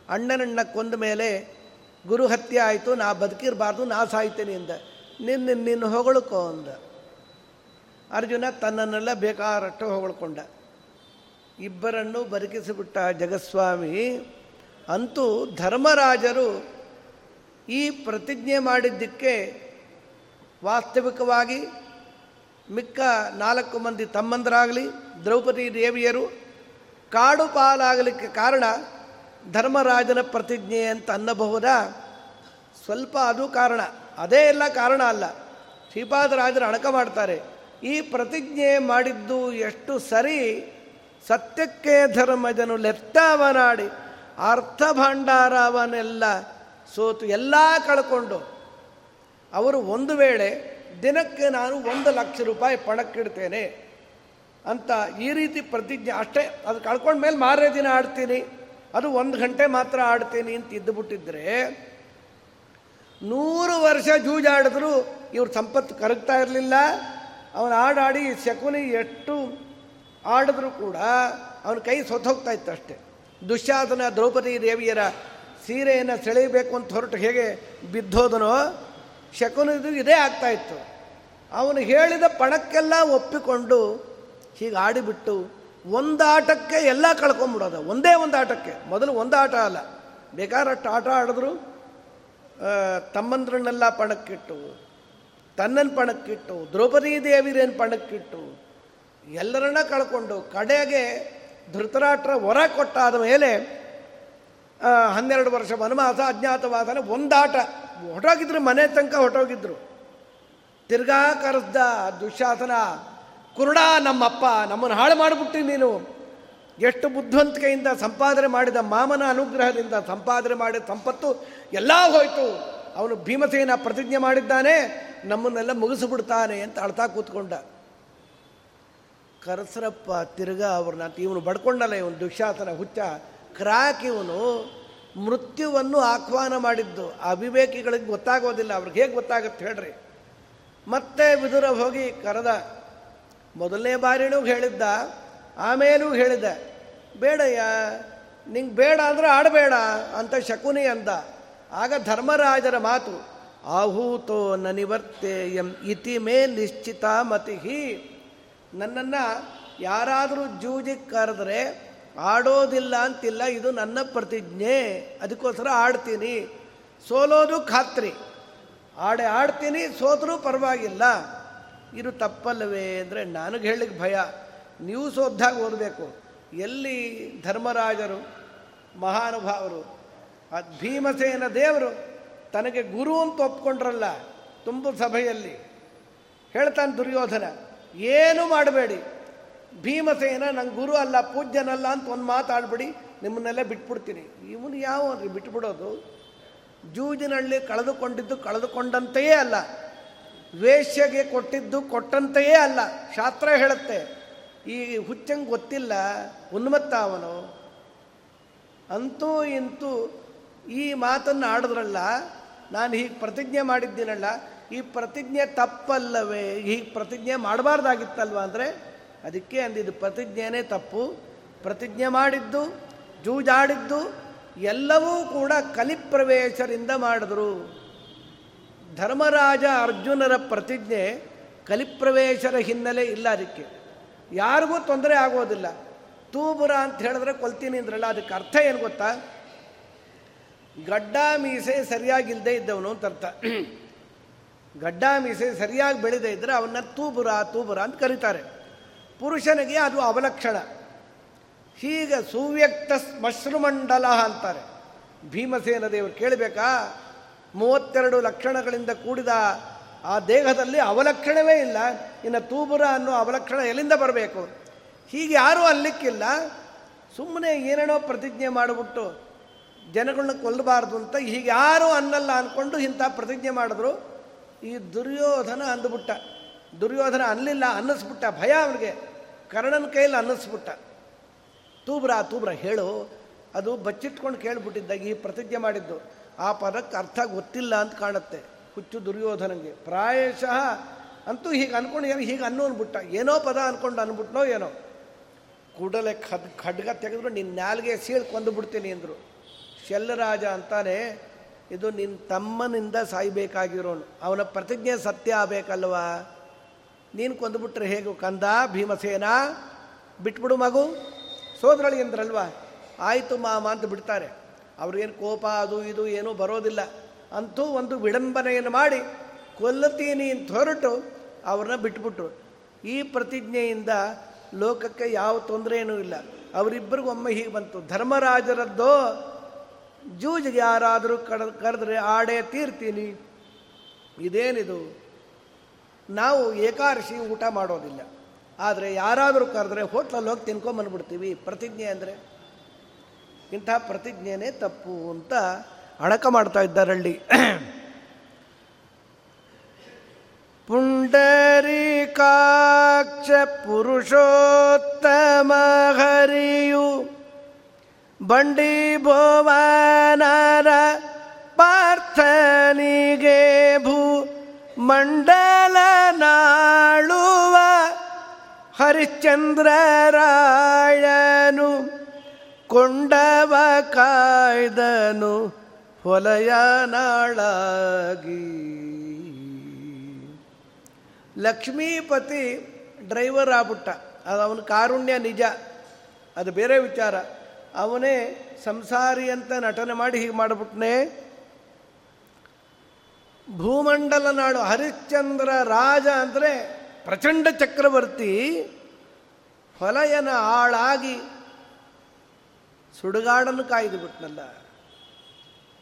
ಅಣ್ಣನಣ್ಣ ಕೊಂದ ಮೇಲೆ ಗುರು ಹತ್ಯೆ ಆಯಿತು, ನಾ ಬದುಕಿರಬಾರ್ದು, ನಾ ಸಾಯ್ತೇನೆ ಅಂದ. ನಿನ್ನ ನಿನ್ನ ಹೊಗಳಕೋ ಅಂದ. ಅರ್ಜುನ ತನ್ನನ್ನೆಲ್ಲ ಬೇಕಾರಷ್ಟು ಹೊಗಳ್ಕೊಂಡ. ಇಬ್ಬರನ್ನು ಬದುಕಿಸಿಬಿಟ್ಟ ಜಗಸ್ವಾಮಿ, ಅಂತೂ ಧರ್ಮರಾಜರು ಈ ಪ್ರತಿಜ್ಞೆ ಮಾಡಿದ್ದಕ್ಕೆ ವಾಸ್ತವಿಕವಾಗಿ ಮಿಕ್ಕ ನಾಲ್ಕು ಮಂದಿ ತಮ್ಮಂದರಾಗಲಿ, ದ್ರೌಪದಿ ದೇವಿಯರು ಕಾಡು ಪಾಲಾಗಲಿಕ್ಕೆ ಕಾರಣ ಧರ್ಮರಾಜನ ಪ್ರತಿಜ್ಞೆ ಅಂತ ಅನ್ನಬಹುದಾ? ಸ್ವಲ್ಪ ಅದು ಕಾರಣ. ಅದೇ ಎಲ್ಲ ಕಾರಣ ಅಲ್ಲ. ಶ್ರೀಪಾದರಾಜರು ಅಣಕ ಮಾಡ್ತಾರೆ. ಈ ಪ್ರತಿಜ್ಞೆ ಮಾಡಿದ್ದು ಎಷ್ಟು ಸರಿ ಸತ್ಯಕ್ಕೆ ಧರ್ಮಜನು ಲೆತ್ತವನಾಡಿ ಅರ್ಥ ಭಂಡಾರವನ್ನೆಲ್ಲ ಸೋತು ಎಲ್ಲ ಕಳ್ಕೊಂಡು ಅವರು ಒಂದು ವೇಳೆ ದಿನಕ್ಕೆ ನಾನು ಒಂದು ಲಕ್ಷ ರೂಪಾಯಿ ಪಣಕ್ಕಿಡ್ತೇನೆ ಅಂತ ಈ ರೀತಿ ಪ್ರತಿಜ್ಞೆ, ಅಷ್ಟೇ, ಅದು ಕಳ್ಕೊಂಡ ಮೇಲೆ ಮಾರನೇ ದಿನ ಆಡ್ತೀನಿ, ಅದು ಒಂದು ಗಂಟೆ ಮಾತ್ರ ಆಡ್ತೀನಿ ಅಂತ ಇದ್ದುಬಿಟ್ಟಿದ್ರೆ ನೂರು ವರ್ಷ ಜೂಜಾಡಿದ್ರು ಇವ್ರ ಸಂಪತ್ತು ಕರಗ್ತಾ ಇರಲಿಲ್ಲ. ಅವನು ಆಡಾಡಿ ಶಕುನಿ ಎಷ್ಟು ಆಡಿದ್ರೂ ಕೂಡ ಅವನ ಕೈ ಸೊತ್ತೋಗ್ತಾ ಇತ್ತು ಅಷ್ಟೆ. ದುಶ್ಯಾಸನ ದ್ರೌಪದಿ ದೇವಿಯರ ಸೀರೆಯನ್ನು ಸೆಳೆಯಬೇಕು ಅಂತ ಹೊರಟು ಹೇಗೆ ಬಿದ್ದೋದನೋ ಶಕುನಿದು ಇದೇ ಆಗ್ತಾ ಇತ್ತು. ಅವನು ಹೇಳಿದ ಪಣಕ್ಕೆಲ್ಲ ಒಪ್ಪಿಕೊಂಡು ಹೀಗೆ ಆಡಿಬಿಟ್ಟು ಒಂದು ಆಟಕ್ಕೆ ಎಲ್ಲ ಕಳ್ಕೊಂಬಿಡೋದು. ಒಂದೇ ಒಂದು ಆಟಕ್ಕೆ ಮೊದಲು ಒಂದು ಆಟ ಅಲ್ಲ. ಬೇಕಾದಷ್ಟು ಆಟ ಆಡಿದ್ರು ತಮ್ಮಂದ್ರನ್ನೆಲ್ಲ ಪಣಕ್ಕಿಟ್ಟು ತನ್ನನ್ನು ಪಣಕ್ಕಿಟ್ಟು, ದ್ರೌಪದಿ ದೇವಿರೇನು ಪಣಕ್ಕಿಟ್ಟು ಎಲ್ಲರನ್ನ ಕಳ್ಕೊಂಡು ಕಡೆಗೆ ಧೃತರಾಷ್ಟ್ರ ಹೊರ ಕೊಟ್ಟಾದ ಮೇಲೆ ಹನ್ನೆರಡು ವರ್ಷ ವನವಾಸ ಅಜ್ಞಾತವಾಸನ ಒಂದಾಟ ಹೊಟ್ಟೋಗಿದ್ರು ಮನೆ ತನಕ ಹೊಟ್ಟೋಗಿದ್ರು ತಿರ್ಗಾ ಕರೆಸ್ದ ದುಶಾಸನ, ಕುರುಡ ನಮ್ಮಪ್ಪ, ನಮ್ಮನ್ನು ಹಾಳು ಮಾಡಿಬಿಟ್ಟು ನೀನು. ಎಷ್ಟು ಬುದ್ಧಿವಂತಿಕೆಯಿಂದ ಸಂಪಾದನೆ ಮಾಡಿದ ಮಾಮನ ಅನುಗ್ರಹದಿಂದ ಸಂಪಾದನೆ ಮಾಡಿದ ಸಂಪತ್ತು ಎಲ್ಲ ಹೋಯ್ತು. ಅವನು ಭೀಮಸೇನ ಪ್ರತಿಜ್ಞೆ ಮಾಡಿದ್ದಾನೆ, ನಮ್ಮನ್ನೆಲ್ಲ ಮುಗಿಸಿಬಿಡ್ತಾನೆ ಅಂತ ಅಳ್ತಾ ಕೂತ್ಕೊಂಡ. ಕರಸರಪ್ಪ, ತಿರ್ಗಾ ಅವ್ರನ್ನ ಇವನು ಬಡ್ಕೊಂಡಲ್ಲ ಇವನು ದುಶ್ಯಾಸನ ಹುಚ್ಚ, ಕ್ರಾಕ್ ಇವನು. ಮೃತ್ಯುವನ್ನು ಆಹ್ವಾನ ಮಾಡಿದ್ದು. ಅವಿವೇಕಿಗಳಿಗೆ ಗೊತ್ತಾಗೋದಿಲ್ಲ. ಅವ್ರಿಗೆ ಹೇಗೆ ಗೊತ್ತಾಗುತ್ತೆ ಹೇಳ್ರಿ. ಮತ್ತೆ ವಿದುರ ಹೋಗಿ ಕರೆದ, ಮೊದಲನೇ ಬಾರಿನೂ ಹೇಳಿದ್ದ, ಆಮೇಲೂ ಹೇಳಿದ ಬೇಡಯ್ಯ, ನಿಂಗೆ ಬೇಡ ಅಂದ್ರೆ ಆಡಬೇಡ ಅಂತ ಶಕುನಿ ಅಂದ. ಆಗ ಧರ್ಮರಾಜರ ಮಾತು, ಆಹೂತೋ ನನಿವರ್ತೇಯಂ ಇತಿ ಮೇ ನಿಶ್ಚಿತ ಮತಿಹಿ ನನ್ನನ್ನು ಯಾರಾದರೂ ಜೂಜಿಗೆ ಕರೆದ್ರೆ ಆಡೋದಿಲ್ಲ ಅಂತಿಲ್ಲ, ಇದು ನನ್ನ ಪ್ರತಿಜ್ಞೆ, ಅದಕ್ಕೋಸ್ಕರ ಆಡ್ತೀನಿ. ಸೋಲೋದು ಖಾತ್ರಿ. ಆಡೆ ಆಡ್ತೀನಿ, ಸೋತರೂ ಪರವಾಗಿಲ್ಲ. ಇದು ತಪ್ಪಲ್ಲವೇ ಅಂದರೆ ನನಗೆ ಹೇಳಲಿಕ್ಕೆ ಭಯ. ನೀವು ಸೋದ್ದಾಗ ಓದಬೇಕು. ಎಲ್ಲಿ ಧರ್ಮರಾಜರು, ಮಹಾನುಭಾವರು ಭೀಮಸೇನ ದೇವರು ತನಗೆ ಗುರು ಅಂತ ಒಪ್ಕೊಂಡ್ರಲ್ಲ ತುಂಬ ಸಭೆಯಲ್ಲಿ. ಹೇಳ್ತಾನೆ ದುರ್ಯೋಧನ, ಏನು ಮಾಡಬೇಡಿ. ಭೀಮಸೇನ, ನಂಗೆ ಗುರು ಅಲ್ಲ, ಪೂಜ್ಯನಲ್ಲ ಅಂತ ಒಂದು ಮಾತಾಡ್ಬಿಡಿ ನಿಮ್ಮನ್ನೆಲ್ಲ ಬಿಟ್ಬಿಡ್ತೀನಿ. ಇವನು ಯಾವ ಬಿಟ್ಬಿಡೋದು? ಜೂಜಿನಲ್ಲಿ ಕಳೆದುಕೊಂಡಿದ್ದು ಕಳೆದುಕೊಂಡಂತೆಯೇ ಅಲ್ಲ. ವೇಶ್ಯಗೆ ಕೊಟ್ಟಿದ್ದು ಕೊಟ್ಟಂತೆಯೇ ಅಲ್ಲ. ಶಾಸ್ತ್ರ ಹೇಳುತ್ತೆ. ಈ ಹುಚ್ಚಂಗೆ ಗೊತ್ತಿಲ್ಲ ಉನ್ಮತ್ತ ಅವನು ಅಂತೂ ಇಂತೂ ಈ ಮಾತನ್ನು ಆಡಿದ್ರಲ್ಲ, ನಾನು ಹೀಗೆ ಪ್ರತಿಜ್ಞೆ ಮಾಡಿದ್ದೀನಲ್ಲ, ಈ ಪ್ರತಿಜ್ಞೆ ತಪ್ಪಲ್ಲವೇ? ಹೀಗೆ ಪ್ರತಿಜ್ಞೆ ಮಾಡಬಾರ್ದಾಗಿತ್ತಲ್ವ ಅಂದರೆ ಅದಕ್ಕೆ ಅಂದಿದ್ದು ಪ್ರತಿಜ್ಞೆನೇ ತಪ್ಪು. ಪ್ರತಿಜ್ಞೆ ಮಾಡಿದ್ದು, ಜೂಜಾಡಿದ್ದು, ಎಲ್ಲವೂ ಕೂಡ ಕಲಿಪ್ರವೇಶರಿಂದ ಮಾಡಿದ್ರು. ಧರ್ಮರಾಜ ಅರ್ಜುನರ ಪ್ರತಿಜ್ಞೆ ಕಲಿಪ್ರವೇಶರ ಹಿನ್ನೆಲೆ ಇಲ್ಲ ಅದಕ್ಕೆ. ಯಾರಿಗೂ ತೊಂದರೆ ಆಗೋದಿಲ್ಲ. ತೂಬುರ ಅಂತ ಹೇಳಿದ್ರೆ ಕೊಲ್ತೀನಿ ಅಂದ್ರಲ್ಲ, ಅದಕ್ಕೆ ಅರ್ಥ ಏನು ಗೊತ್ತಾ? ಗಡ್ಡ ಮೀಸೆ ಸರಿಯಾಗಿಲ್ಲದೆ ಇದ್ದವನು ಅಂತ ಅರ್ಥ. ಗಡ್ಡ ಮೀಸೆ ಸರಿಯಾಗಿ ಬೆಳೆದೇ ಇದ್ದರೆ ಅವನ್ನ ತೂಬುರ ತೂಬುರ ಅಂತ ಕರೀತಾರೆ. ಪುರುಷನಿಗೆ ಅದು ಅವಲಕ್ಷಣ. ಹೀಗೆ ಸುವ್ಯಕ್ತ ಮಶ್ರುಮಂಡಲ ಅಂತಾರೆ. ಭೀಮಸೇನ ದೇವರು ಕೇಳಬೇಕಾ? ಮೂವತ್ತೆರಡು ಲಕ್ಷಣಗಳಿಂದ ಕೂಡಿದ ಆ ದೇಹದಲ್ಲಿ ಅವಲಕ್ಷಣವೇ ಇಲ್ಲ. ಇನ್ನು ತೂಬುರ ಅನ್ನೋ ಅವಲಕ್ಷಣ ಎಲ್ಲಿಂದ ಬರಬೇಕು? ಹೀಗೆ ಯಾರೂ ಅಲ್ಲಿಕ್ಕಿಲ್ಲ. ಸುಮ್ಮನೆ ಏನೇನೋ ಪ್ರತಿಜ್ಞೆ ಮಾಡಿಬಿಟ್ಟು ಜನಗಳನ್ನ ಕೊಲ್ಲಬಾರ್ದು ಅಂತ ಹೀಗೆ ಯಾರೂ ಅನ್ನಲ್ಲ ಅಂದ್ಕೊಂಡು ಇಂಥ ಪ್ರತಿಜ್ಞೆ ಮಾಡಿದ್ರು. ಈ ದುರ್ಯೋಧನ ಅಂದುಬಿಟ್ಟ. ದುರ್ಯೋಧನ ಅನ್ನಲಿಲ್ಲ ಅನ್ನಿಸ್ಬಿಟ್ಟ, ಭಯ ಅವನಿಗೆ. ಕರ್ಣನ ಕೈಯಲ್ಲಿ ಅನ್ನಿಸ್ಬಿಟ್ಟ. ತೂಬ್ರ ತೂಬ್ರ, ಹೇಳು. ಅದು ಬಚ್ಚಿಟ್ಕೊಂಡು ಕೇಳಿಬಿಟ್ಟಿದ್ದಾಗ ಈ ಪ್ರತಿಜ್ಞೆ ಮಾಡಿದ್ದು. ಆ ಪದಕ್ಕೆ ಅರ್ಥ ಗೊತ್ತಿಲ್ಲ ಅಂತ ಕಾಣುತ್ತೆ. ಹುಚ್ಚು ದುರ್ಯೋಧನಂಗೆ. ಪ್ರಾಯಶಃ ಅಂತೂ ಹೀಗೆ ಅನ್ಕೊಂಡು, ಏನು ಹೀಗೆ ಅನ್ನೋ ಅನ್ಬಿಟ್ಟ. ಏನೋ ಪದ ಅನ್ಕೊಂಡು ಅಂದ್ಬಿಟ್ನೋ ಏನೋ. ಕೂಡಲೇ ಖದ್, ಖಡ್ಗ ತೆಗೆದ್ರು ನಿನ್ನ ನಾಲ್ಗೆ ಸೀಳು ಕೊಂದು ಬಿಡ್ತೀನಿ ಅಂದರು. ಶೆಲ್ಲರಾಜ ಅಂತಾನೆ, ಇದು ನಿನ್ನ ತಮ್ಮನಿಂದ ಸಾಯ್ಬೇಕಾಗಿರೋನು. ಅವನ ಪ್ರತಿಜ್ಞೆ ಸತ್ಯ ಆಗಬೇಕಲ್ವಾ? ನೀನು ಕೊಂದುಬಿಟ್ರೆ ಹೇಗೆ? ಕಂದ, ಭೀಮಸೇನ, ಬಿಟ್ಬಿಡು ಮಗು. ಸೋದರಳಿ ಅಂದ್ರಲ್ವಾ? ಆಯಿತು ಮಾಮ ಅಂತ ಬಿಡ್ತಾರೆ. ಅವ್ರಿಗೇನು ಕೋಪ, ಅದು ಇದು ಏನೂ ಬರೋದಿಲ್ಲ. ಅಂತೂ ಒಂದು ವಿಡಂಬನೆಯನ್ನು ಮಾಡಿ ಕೊಲ್ಲತೀನಿ ಅಂತ ಹೊರಟು ಅವ್ರನ್ನ ಬಿಟ್ಬಿಟ್ರು. ಈ ಪ್ರತಿಜ್ಞೆಯಿಂದ ಲೋಕಕ್ಕೆ ಯಾವ ತೊಂದರೆಯೂ ಇಲ್ಲ. ಅವರಿಬ್ಬರಿಗೂ ಒಮ್ಮೆ ಹೀಗೆ ಬಂತು. ಧರ್ಮರಾಜರದ್ದೋ ಜೂಜಿಗೆ ಯಾರಾದರೂ ಕಡ, ಕರೆದ್ರೆ ಆಡೇ ತೀರ್ತೀನಿ. ಇದೇನಿದು? ನಾವು ಏಕಾದಶಿ ಊಟ ಮಾಡೋದಿಲ್ಲ. ಆದರೆ ಯಾರಾದರೂ ಕರೆದ್ರೆ ಹೋಟ್ಲಲ್ಲಿ ಹೋಗಿ ತಿನ್ಕೊಂಬಂದ್ಬಿಡ್ತೀವಿ. ಪ್ರತಿಜ್ಞೆ ಅಂದರೆ ಇಂಥ ಪ್ರತಿಜ್ಞೆನೇ ತಪ್ಪು ಅಂತ ಅಣಕ ಮಾಡ್ತಾ ಇದ್ದಾರಳ್ಳಿ. ಪುಂಡರೀಕಾಕ್ಷ ಪುರುಷೋತ್ತಮ ಹರಿಯು ಬಂಡಿ ಭೋವನಾರ ಪಾರ್ಥನಿಗೆ ಭೂ ಮಂಡಲ ನಾಳುವ ಹರಿಶ್ಚಂದ್ರರಾಯನು, ಕೊಂಡವ ಕಾಯ್ದನು, ಹೊಲಯ ನಾಳಾಗಿ. ಲಕ್ಷ್ಮೀಪತಿ ಡ್ರೈವರ್ ಆಗ್ಬಿಟ್ಟ. ಅದು ಅವನ ಕಾರುಣ್ಯ ನಿಜ. ಅದು ಬೇರೆ ವಿಚಾರ. ಅವನೇ ಸಂಸಾರಿ ಅಂತ ನಟನೆ ಮಾಡಿ ಹೀಗೆ ಮಾಡಿಬಿಟ್ನೆ ಭೂಮಂಡಲ ನಾಡು ಹರಿಶ್ಚಂದ್ರ ರಾಜ ಅಂದರೆ ಪ್ರಚಂಡ ಚಕ್ರವರ್ತಿ ಹೊಲಯನ ಆಳಾಗಿ ಸುಡುಗಾಡನ್ನು ಕಾಯ್ದು ಬಿಟ್ನಲ್ಲ.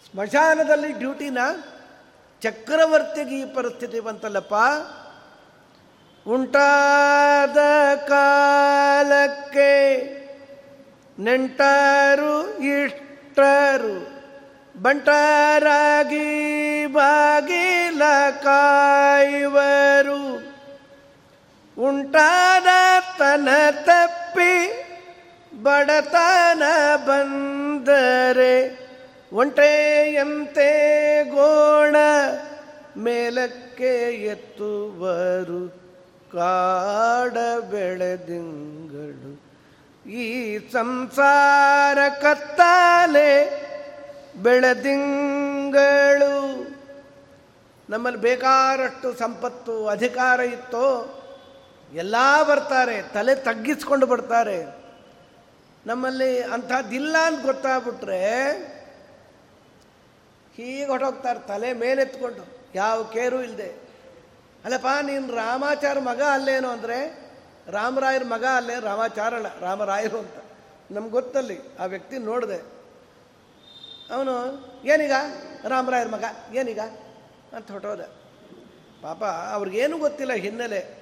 ಸ್ಮಶಾನದಲ್ಲಿ ಡ್ಯೂಟಿನ ಚಕ್ರವರ್ತಿಗೆ ಈ ಪರಿಸ್ಥಿತಿ ಬಂತಲ್ಲಪ್ಪ. ಉಂಟಾದ ಕಾಲಕ್ಕೆ ನೆಂಟರು ಇಷ್ಟರು, ಬಂಟರಾಗಿ ಬಾಗಿಲ ಕಾಯುವರು. ಉಂಟಾದ ತನ ತಪ್ಪಿ ಬಡತನ ಬಂದರೆ ಒಂಟೆಯಂತೆ ಗೋಣ ಮೇಲಕ್ಕೆ ಎತ್ತುವರು. ಕಾಡ ಬೆಳೆದಿಂಗಳು ಈ ಸಂಸಾರ ಕತ್ತಾಲೆ ಬೆಳೆದಿಂಗಳು. ನಮ್ಮಲ್ಲಿ ಬೇಕಾರಷ್ಟು ಸಂಪತ್ತು, ಅಧಿಕಾರ ಇತ್ತೋ, ಎಲ್ಲ ಬರ್ತಾರೆ, ತಲೆ ತಗ್ಗಿಸ್ಕೊಂಡು ಬರ್ತಾರೆ. ನಮ್ಮಲ್ಲಿ ಅಂಥದ್ದಿಲ್ಲ ಅಂತ ಗೊತ್ತಾಗ್ಬಿಟ್ರೆ ಹೀಗೆ ಹೊಟ್ಟೋಗ್ತಾರೆ ತಲೆ ಮೇಲೆತ್ಕೊಂಡು. ಯಾವ ಕೇರು ಇಲ್ಲದೆ ಅಲ್ಲಪ್ಪ, ನೀನು ರಾಮಾಚಾರ ಮಗ ಅಲ್ಲೇನು ಅಂದರೆ, ರಾಮರಾಯರ ಮಗ ಅಲ್ಲೇ ರಾಮಾಚಾರ ಅಲ್ಲ ರಾಮರಾಯರು ಅಂತ. ನಮ್ಗೆ ಗೊತ್ತಲ್ಲಿ, ಆ ವ್ಯಕ್ತಿ ನೋಡಿದೆ. ಅವನು, ಏನೀಗ? ರಾಮರಾಯರ ಮಗ? ಏನೀಗ? ಅಂತ ಹೊಟ್ಟೋದ ಪಾಪ ಅವ್ರಿಗೇನು ಗೊತ್ತಿಲ್ಲ ಹಿನ್ನೆಲೆ.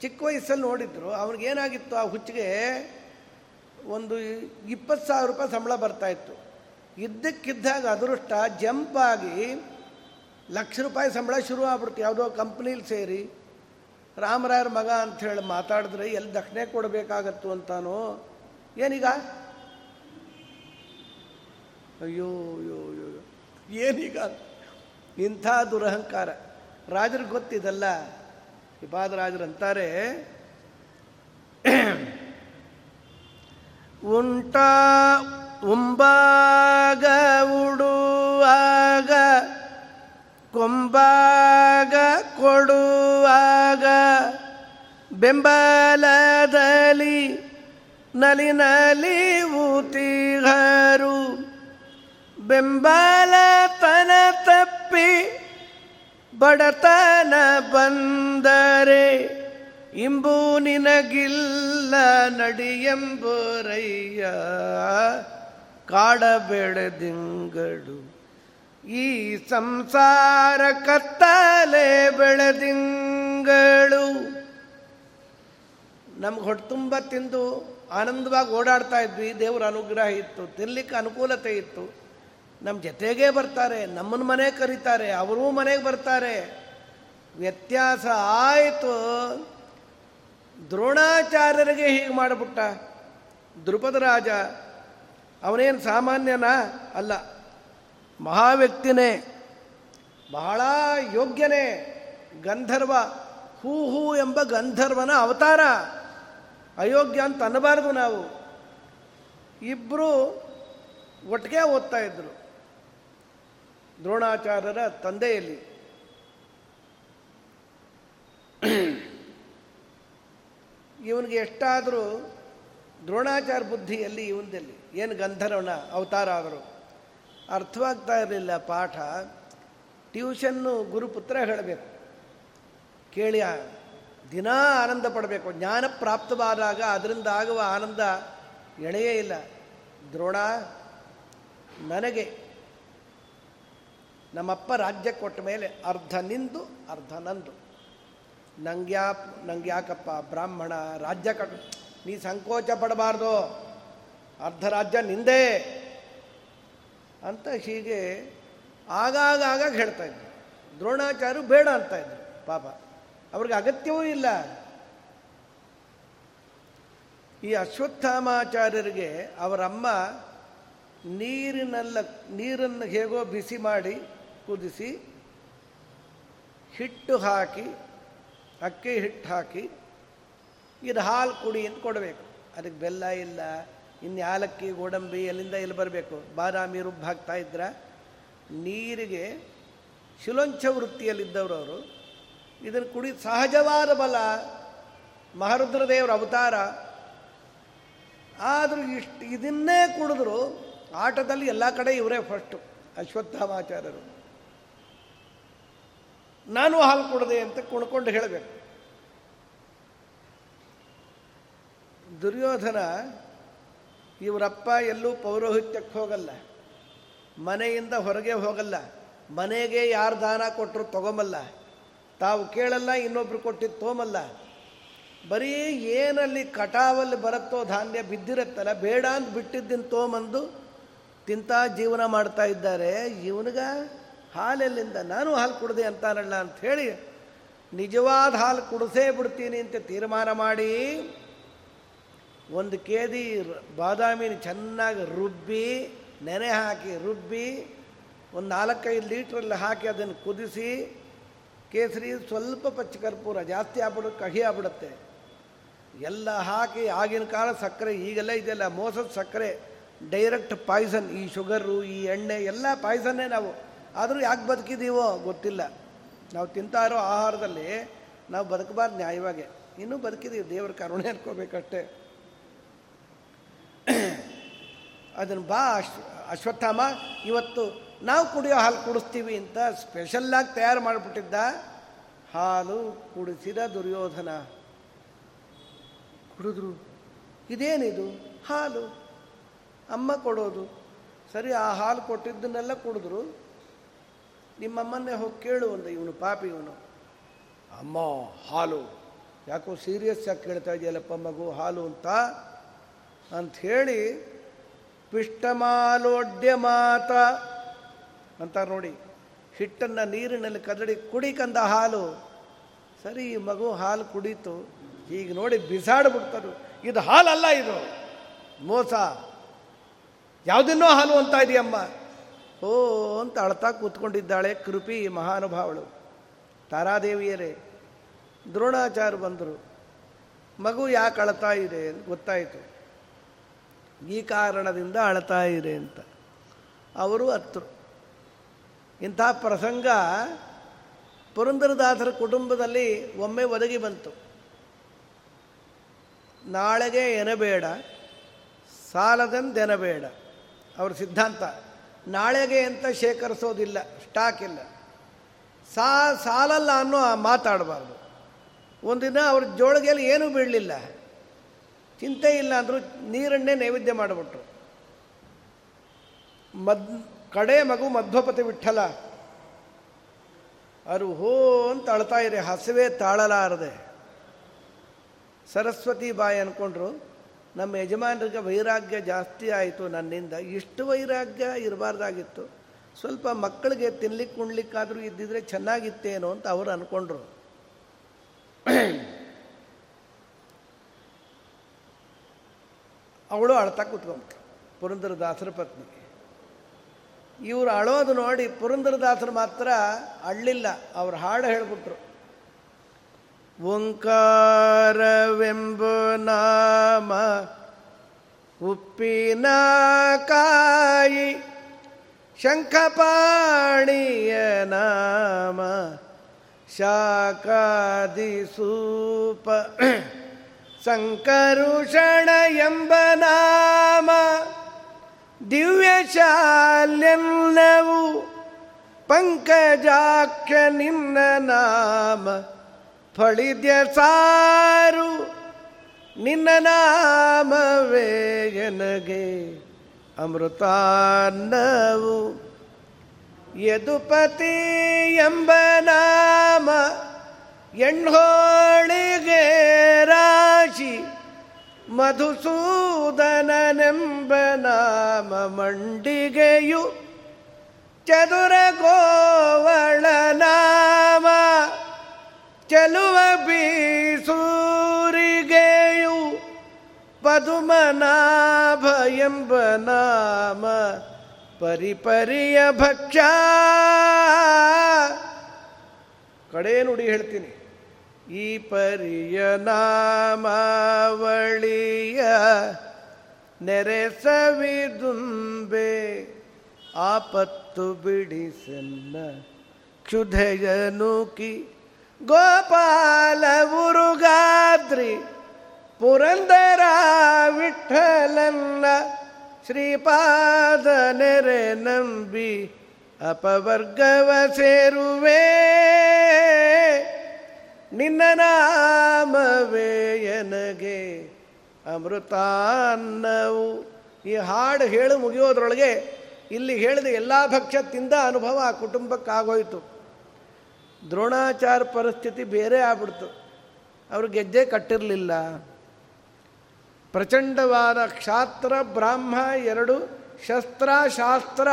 ಚಿಕ್ಕ ವಯಸ್ಸಲ್ಲಿ ನೋಡಿದ್ರು ಅವ್ರಿಗೇನಾಗಿತ್ತು ಆ ಹುಚ್ಚಿಗೆ ಒಂದು ಇಪ್ಪತ್ತು ಸಾವಿರ ರೂಪಾಯಿ ಸಂಬಳ ಬರ್ತಾಯಿತ್ತು ಇದ್ದಕ್ಕಿದ್ದಾಗ ಅದೃಷ್ಟ ಜಂಪಾಗಿ ಲಕ್ಷ ರೂಪಾಯಿ ಸಂಬಳ ಶುರು ಆಗ್ಬಿಡ್ತು. ಯಾವುದೋ ಕಂಪ್ನೀಲಿ ಸೇರಿ. ರಾಮರಾಯರ ಮಗ ಅಂಥೇಳಿ ಮಾತಾಡಿದ್ರೆ, ಎಲ್ಲಿ ದಕ್ಷಿಣೆ ಕೊಡಬೇಕಾಗತ್ತು ಅಂತಾನೋ? ಏನೀಗ? ಅಯ್ಯೋ ಅಯ್ಯೋ ಅಯ್ಯೋ. ಏನೀಗ? ಇಂಥ ದುರಹಂಕಾರ. ರಾಜರಿಗೆ ಗೊತ್ತಿದಲ್ಲ. ರಾಜರು ಅಂತಾರೆ, ಉಂಟ ಉಂಬಾಗ ಉಡುವಾಗ, ಕೊಂಬಾಗ ಕೊಡುವಾಗ, ಬೆಂಬಲದಲ್ಲಿ ನಲಿ ನಲಿ ಊತಿಗರು ಬೆಂಬಲ ತನ ತಪ್ಪಿ ಬಡತನ ಬಂದರೆ ಇಂಬು ನಿನಗಿಲ್ಲ ನಡಿಯಂಬರಯ್ಯ. ಕಾಡ ಬೆಳೆದಿಂಗಳು ಈ ಸಂಸಾರ ಕತ್ತಲೆ ಬೆಳೆದಿಂಗಳು. ನಮ್ಗೆ ಹೊಟ್ಟೆ ತುಂಬ ತಿಂದು ಆನಂದವಾಗಿ ಓಡಾಡ್ತಾ ಇದ್ವಿ, ದೇವರ ಅನುಗ್ರಹ ಇತ್ತು, ತಿನ್ಲಿಕ್ಕೆ ಅನುಕೂಲತೆ ಇತ್ತು. ನಮ್ಮ ಜೊತೆಗೇ ಬರ್ತಾರೆ ನಮ್ಮನ್ನ ಮನೆ ಕರೀತಾರೆ, ಅವರೂ ಮನೆಗೆ ಬರ್ತಾರೆ. ವ್ಯತ್ಯಾಸ ಆಯಿತು. ದ್ರೋಣಾಚಾರ್ಯರಿಗೆ ಹೀಗೆ ಮಾಡಿಬಿಟ್ಟ. ದೃಪದ ರಾಜ, ಅವನೇನು ಸಾಮಾನ್ಯನಾ? ಅಲ್ಲ, ಮಹಾವ್ಯಕ್ತಿನೇ. ಬಹಳ ಯೋಗ್ಯನೇ. ಗಂಧರ್ವ, ಹೂ ಹೂ ಎಂಬ ಗಂಧರ್ವನ ಅವತಾರ. ಅಯೋಗ್ಯ ಅಂತ ಅನ್ನಬಾರ್ದು ನಾವು. ಇಬ್ಬರು ಒಟ್ಟಿಗೆ ಓದ್ತಾ ಇದ್ರು. ದ್ರೋಣಾಚಾರ್ಯರ ತಂದೆಯಲ್ಲಿ. ಇವನಿಗೆ ಎಷ್ಟಾದರೂ ದ್ರೋಣಾಚಾರ ಬುದ್ಧಿಯಲ್ಲಿ ಇವನದಲ್ಲಿ, ಏನು ಗಂಧರ್ವನ ಅವತಾರ ಆದರು. ಅರ್ಥವಾಗ್ತಾ ಇರಲಿಲ್ಲ ಪಾಠ. ಟ್ಯೂಷನ್ನು ಗುರುಪುತ್ರ ಹೇಳಬೇಕು. ಕೇಳಿ ದಿನಾ ಆನಂದ ಪಡಬೇಕು. ಜ್ಞಾನ ಪ್ರಾಪ್ತವಾದಾಗ ಅದರಿಂದ ಆಗುವ ಆನಂದ ಎಳೆಯೇ ಇಲ್ಲ. ದ್ರೋಣ, ನನಗೆ ನಮ್ಮಪ್ಪ ರಾಜ್ಯ ಕೊಟ್ಟ ಮೇಲೆ ಅರ್ಧ ನಿಂದು, ಅರ್ಧ ನಂದು. ನಂಗ್ಯಾ, ನಂಗ್ಯಾಕಪ್ಪ ಬ್ರಾಹ್ಮಣ ರಾಜ್ಯ ಕಟ್, ನೀ ಸಂಕೋಚ ಪಡಬಾರ್ದು. ಅರ್ಧ ರಾಜ್ಯ ನಿಂದೇ ಅಂತ ಹೀಗೆ ಆಗಾಗ ಆಗಾಗ ಹೇಳ್ತಾ ಇದ್ರು. ದ್ರೋಣಾಚಾರ್ಯರು ಬೇಡ ಅಂತ ಇದ್ರು, ಪಾಪ. ಅವ್ರಿಗೆ ಅಗತ್ಯವೂ ಇಲ್ಲ. ಈ ಅಶ್ವತ್ಥಾಮಾಚಾರ್ಯರಿಗೆ ಅವರಮ್ಮ ನೀರಿನಲ್ಲ, ನೀರನ್ನು ಹೇಗೋ ಬಿಸಿ ಮಾಡಿ ಕುದಿಸಿ ಹಿಟ್ಟು ಹಾಕಿ, ಅಕ್ಕಿ ಹಿಟ್ಟು ಹಾಕಿ, ಇದು ಹಾಲು ಕುಡಿ ಅಂತ ಕೊಡಬೇಕು. ಅದಕ್ಕೆ ಬೆಲ್ಲ ಇಲ್ಲ, ಇನ್ನು ಯಾಲಕ್ಕಿ, ಗೋಡಂಬಿ ಎಲ್ಲಿಂದ ಎಲ್ಲಿ ಬರಬೇಕು? ಬಾದಾಮಿ ರುಬ್ಬಾಗ್ತಾ ಇದ್ರ, ನೀರಿಗೆ ಶಿಲೋಂಚ ವೃತ್ತಿಯಲ್ಲಿದ್ದವರು ಅವರು, ಇದನ್ನು ಕುಡಿ ಸಹಜವಾದ ಬಲ ಮಹರುದ್ರದೇವರ ಅವತಾರ. ಆದರೂ ಇಷ್ಟು ಇದನ್ನೇ ಕುಡಿದ್ರು, ಆಟದಲ್ಲಿ ಎಲ್ಲ ಕಡೆ ಇವರೇ ಫಸ್ಟು ಅಶ್ವತ್ಥಾಮಾಚಾರ್ಯರು. ನಾನು ಹಾಲು ಕೊಡದೆ ಅಂತ ಕುಣ್ಕೊಂಡು ಹೇಳಬೇಕು. ದುರ್ಯೋಧನ ಇವರಪ್ಪ ಎಲ್ಲೂ ಪೌರೋಹಿತ್ಯಕ್ಕೆ ಹೋಗಲ್ಲ. ಮನೆಯಿಂದ ಹೊರಗೆ ಹೋಗಲ್ಲ. ಮನೆಗೆ ಯಾರು ದಾನ ಕೊಟ್ಟರು ತಗೊಂಬಲ್ಲ ತಾವು ಕೇಳಲ್ಲ, ಇನ್ನೊಬ್ರು ಕೊಟ್ಟಿದ್ದು ತೋಮಲ್ಲ. ಬರೀ ಏನಲ್ಲಿ ಕಟಾವಲ್ಲಿ ಬರುತ್ತೋ ಧಾನ್ಯ ಬಿದ್ದಿರತ್ತಲ್ಲ, ಬೇಡ ಅಂತ ಬಿಟ್ಟಿದ್ದನ್ನು ತೋಮಂದು ತಿಂತ ಜೀವನ ಮಾಡ್ತಾ ಇದ್ದಾರೆ. ಇವನಿಗ ಹಾಲೆಲ್ಲಿಂದ ನಾನು ಹಾಲು ಕುಡ್ದೆ ಅಂತಾನಲ್ಲ ಅಂತ ಹೇಳಿ, ನಿಜವಾದ ಹಾಲು ಕುಡಿಸೇ ಬಿಡ್ತೀನಿ ಅಂತ ತೀರ್ಮಾನ ಮಾಡಿ, ಒಂದು ಕೆ ಜಿ ಬಾದಾಮಿನ ಚೆನ್ನಾಗಿ ರುಬ್ಬಿ, ನೆನೆ ಹಾಕಿ ರುಬ್ಬಿ, ಒಂದು ನಾಲ್ಕೈದು ಲೀಟ್ರಲ್ಲಿ ಹಾಕಿ ಅದನ್ನು ಕುದಿಸಿ, ಕೇಸರಿ ಸ್ವಲ್ಪ ಪಚ್ಚಕರ್ಪೂರ ಜಾಸ್ತಿ ಆಗ್ಬಿಡು, ಕಹಿ ಆಗ್ಬಿಡುತ್ತೆ. ಎಲ್ಲ ಹಾಕಿ ಆಗಿನ ಕಾಲ ಸಕ್ಕರೆ ಈಗೆಲ್ಲ ಇದೆಲ್ಲ ಮೋಸದ ಸಕ್ಕರೆ, ಡೈರೆಕ್ಟ್ ಪಾಯ್ಸನ್, ಈ ಶುಗರು, ಈ ಎಣ್ಣೆ, ಎಲ್ಲ ಪಾಯ್ಸನ್ನೇ ನಾವು ಆದರೂ ಯಾಕೆ ಬದುಕಿದ್ದೀವೋ ಗೊತ್ತಿಲ್ಲ. ನಾವು ತಿಂತಾ ಇರೋ ಆಹಾರದಲ್ಲಿ ನಾವು ಬದುಕಬಾರ್ದು ನ್ಯಾಯವಾಗಿ. ಇನ್ನೂ ಬದುಕಿದ್ದೀವಿ ದೇವ್ರ ಕರುಣೆ ಅನ್ಕೋಬೇಕಷ್ಟೇ. ಅದನ್ನು ಬಾ ಅಶ್, ಅಶ್ವತ್ಥಾಮ, ಇವತ್ತು ನಾವು ಕುಡಿಯೋ ಹಾಲು ಕುಡಿಸ್ತೀವಿ ಅಂತ ಸ್ಪೆಷಲ್ಲಾಗಿ ತಯಾರು ಮಾಡಿಬಿಟ್ಟಿದ್ದ ಹಾಲು ಕುಡಿಸಿದ ದುರ್ಯೋಧನ. ಕುಡಿದ್ರು. ಇದೇನಿದು? ಹಾಲು. ಅಮ್ಮ ಕೊಡೋದು. ಸರಿ, ಆ ಹಾಲು ಕೊಟ್ಟಿದ್ದನ್ನೆಲ್ಲ ಕುಡಿದ್ರು. ನಿಮ್ಮಮ್ಮನ್ನೇ ಹೋಗಿ ಕೇಳು ಅಂದ ಇವನು ಪಾಪಿ ಇವನು. ಅಮ್ಮ, ಹಾಲು. ಯಾಕೋ ಸೀರಿಯಸ್ ಆಗಿ ಕೇಳ್ತಾ ಇದೆಯಲ್ಲಪ್ಪ ಮಗು, ಹಾಲು ಅಂತ? ಅಂಥೇಳಿ ಪಿಷ್ಟಮಾಲೋಡ್ಯ ಮಾತ ಅಂತ ನೋಡಿ, ಹಿಟ್ಟನ್ನು ನೀರಿನಲ್ಲಿ ಕದಡಿ ಕುಡಿಕಂದ ಹಾಲು. ಸರಿ ಈ ಮಗು ಹಾಲು ಕುಡೀತು. ಈಗ ನೋಡಿ ಬಿಸಾಡ್ಬಿಡ್ತಾರೆ ಇದು ಹಾಲಲ್ಲ ಇದು. ಮೋಸ. ಯಾವುದನ್ನೋ ಹಾಲು ಅಂತ ಇದೆಯಮ್ಮ. ಓ ಅಂತ ಅಳ್ತಾ ಕೂತ್ಕೊಂಡಿದ್ದಾಳೆ ಕೃಪಿ ಮಹಾನುಭಾವಳು. ತಾರಾದೇವಿಯರೇ, ದ್ರೋಣಾಚಾರ್ಯ ಬಂದರು. ಮಗು ಯಾಕೆ ಅಳ್ತಾ ಇದೆ ಅಂತ ಗೊತ್ತಾಯಿತು. ಈ ಕಾರಣದಿಂದ ಅಳ್ತಾ ಇದೆ ಅಂತ. ಅವರು ಅತ್ರು ಇಂಥ ಪ್ರಸಂಗ ಪುರಂದರದಾಸರ ಕುಟುಂಬದಲ್ಲಿ ಒಮ್ಮೆ ಒದಗಿ ಬಂತು. ನಾಳೆಗೆ ಎನಬೇಡ, ಸಾಲದಂದೆನಬೇಡ, ಅವ್ರ ಸಿದ್ಧಾಂತ. ನಾಳೆಗೆ ಅಂತ ಶೇಖರಿಸೋದಿಲ್ಲ ಸ್ಟಾಕ್ ಇಲ್ಲ. ಸಾ, ಸಾಲಲ್ಲ ಅನ್ನೋ ಮಾತಾಡಬಾರ್ದು. ಒಂದಿನ ಅವ್ರ ಜೋಳಿಗೆಯಲ್ಲಿ ಏನೂ ಬೀಳಲಿಲ್ಲ. ಚಿಂತೆ ಇಲ್ಲ ಅಂದರೂ ನೀರನ್ನೇ ನೈವೇದ್ಯ ಮಾಡಿಬಿಟ್ರು. ಮದ್, ಕಡೆ ಮಗು ಮಧ್ವಪತಿ ವಿಠಲ. ಅರು ಹೋ ಅಂತ ಅಳ್ತಾ ಹಸಿವೆ ತಾಳಲಾರದೆ. ಸರಸ್ವತಿ ಬಾಯಿ ಅಂದ್ಕೊಂಡ್ರು ನಮ್ಮ ಯಜಮಾನರಿಗೆ ವೈರಾಗ್ಯ ಜಾಸ್ತಿ ಆಯಿತು ನನ್ನಿಂದ. ಇಷ್ಟು ವೈರಾಗ್ಯ ಇರಬಾರ್ದಾಗಿತ್ತು. ಸ್ವಲ್ಪ ಮಕ್ಕಳಿಗೆ ತಿನ್ಲಿಕ್ಕೆ ಉಣ್ಲಿಕ್ಕಾದರೂ ಇದ್ದಿದ್ರೆ ಚೆನ್ನಾಗಿತ್ತೇನೋ ಅಂತ ಅವರು ಅಂದ್ಕೊಂಡ್ರು ಅವಳು ಅಳ್ತಾ ಕೂತ್ಕೊಂಡ್ರು ಪುರಂದರದಾಸರ ಪತ್ನಿ. ಇವರು ಅಳೋದು ನೋಡಿ ಪುರಂದರದಾಸರು ಮಾತ್ರ ಅಳ್ಳಿಲ್ಲ, ಅವ್ರು ಹಾಡು ಹೇಳ್ಬಿಟ್ರು. ಓಂಕಾರವೆಂಬ ನಾಮ, ಉಪ್ಪಿನ ಕಾಯಿ, ಶಂಖಪಾಣಿಯ ನಾಮ ಶಾಕಾದಿ ಸೂಪ ಸಂಕರುಷಣ ಎಂಬ ನಾಮ, ದಿವ್ಯ ಶಾಲ್ಯಲ್ಲವು ಪಂಕಜಾಕ್ಷ ನಿನ್ನ ನಾಮ. ಫಳಿದ್ಯ ಸಾರು ನಿನ್ನ ನಾಮವೇ ಎನಗೆ ಅಮೃತಾನ್ನವು ಯದುಪತಿ ಎಂಬ ನಾಮ ಎಣ್ಹೋಳಿಗೆ ರಾಶಿ ಮಧುಸೂದನನೆಂಬ ನಾಮ ಮಂಡಿಗೆಯು ಚದುರ ಗೋವಳ ನಾಮ ಚೆಲುವ ಬೀಸೂರಿಗೆಯು ಪದುಮನಾಭ ಎಂಬ ನಾಮ ಪರಿಪರಿಯ ಭಕ್ಷ. ಕಡೆ ನುಡಿ ಹೇಳ್ತೀನಿ. ಈ ಪರಿಯ ನಾಮಾವಳಿಯ ನೆರೆಸವಿದುಂಬೆ ಆಪತ್ತು ಬಿಡಿಸನ್ನ ಕ್ಷುಧೆಯನುಕಿ ಗೋಪಾಲ ಉರುಗಾದ್ರಿ ಪುರಂದರ ವಿಠಲನ್ನ ಶ್ರೀಪಾದ ನೆರೆ ನಂಬಿ ಅಪವರ್ಗವ ಸೇರುವೆ. ನಿನ್ನ ನಾಮವೇ ಎನಗೆ ಅಮೃತಾನ್ನವು. ಈ ಹಾಡು ಹೇಳು ಮುಗಿಯೋದ್ರೊಳಗೆ ಇಲ್ಲಿ ಹೇಳಿದ ಎಲ್ಲ ಭಕ್ಷ್ಯ ತಿಂದ ಅನುಭವ ಆ ಕುಟುಂಬಕ್ಕಾಗೋಯ್ತು. ದ್ರೋಣಾಚಾರ ಪರಿಸ್ಥಿತಿ ಬೇರೆ ಆಗ್ಬಿಡ್ತು. ಅವರು ಗೆಜ್ಜೆ ಕಟ್ಟಿರಲಿಲ್ಲ. ಪ್ರಚಂಡವಾದ ಕ್ಷಾತ್ರ, ಬ್ರಾಹ್ಮ ಎರಡು ಶಸ್ತ್ರ ಶಾಸ್ತ್ರ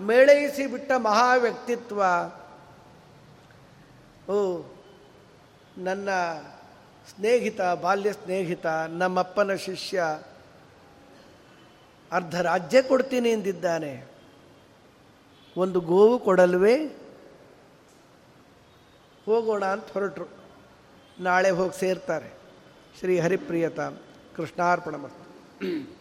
ಮೇಳೈಸಿ ಬಿಟ್ಟ ಮಹಾ ವ್ಯಕ್ತಿತ್ವ ಓ, ನನ್ನ ಸ್ನೇಹಿತ, ಬಾಲ್ಯ ಸ್ನೇಹಿತ, ನಮ್ಮಪ್ಪನ ಶಿಷ್ಯ ಅರ್ಧ ರಾಜ್ಯ ಕೊಡ್ತೀನಿ ಎಂದಿದ್ದಾನೆ ಒಂದು ಗೋವು ಕೊಡಲ್ವೇ? ಹೋಗೋಣ ಅಂತ ಹೊರಟರು. ನಾಳೆ ಹೋಗಿ ಸೇರ್ತಾರೆ. ಶ್ರೀ ಹರಿಪ್ರಿಯತ ಕೃಷ್ಣಾರ್ಪಣ ಮತ್ತು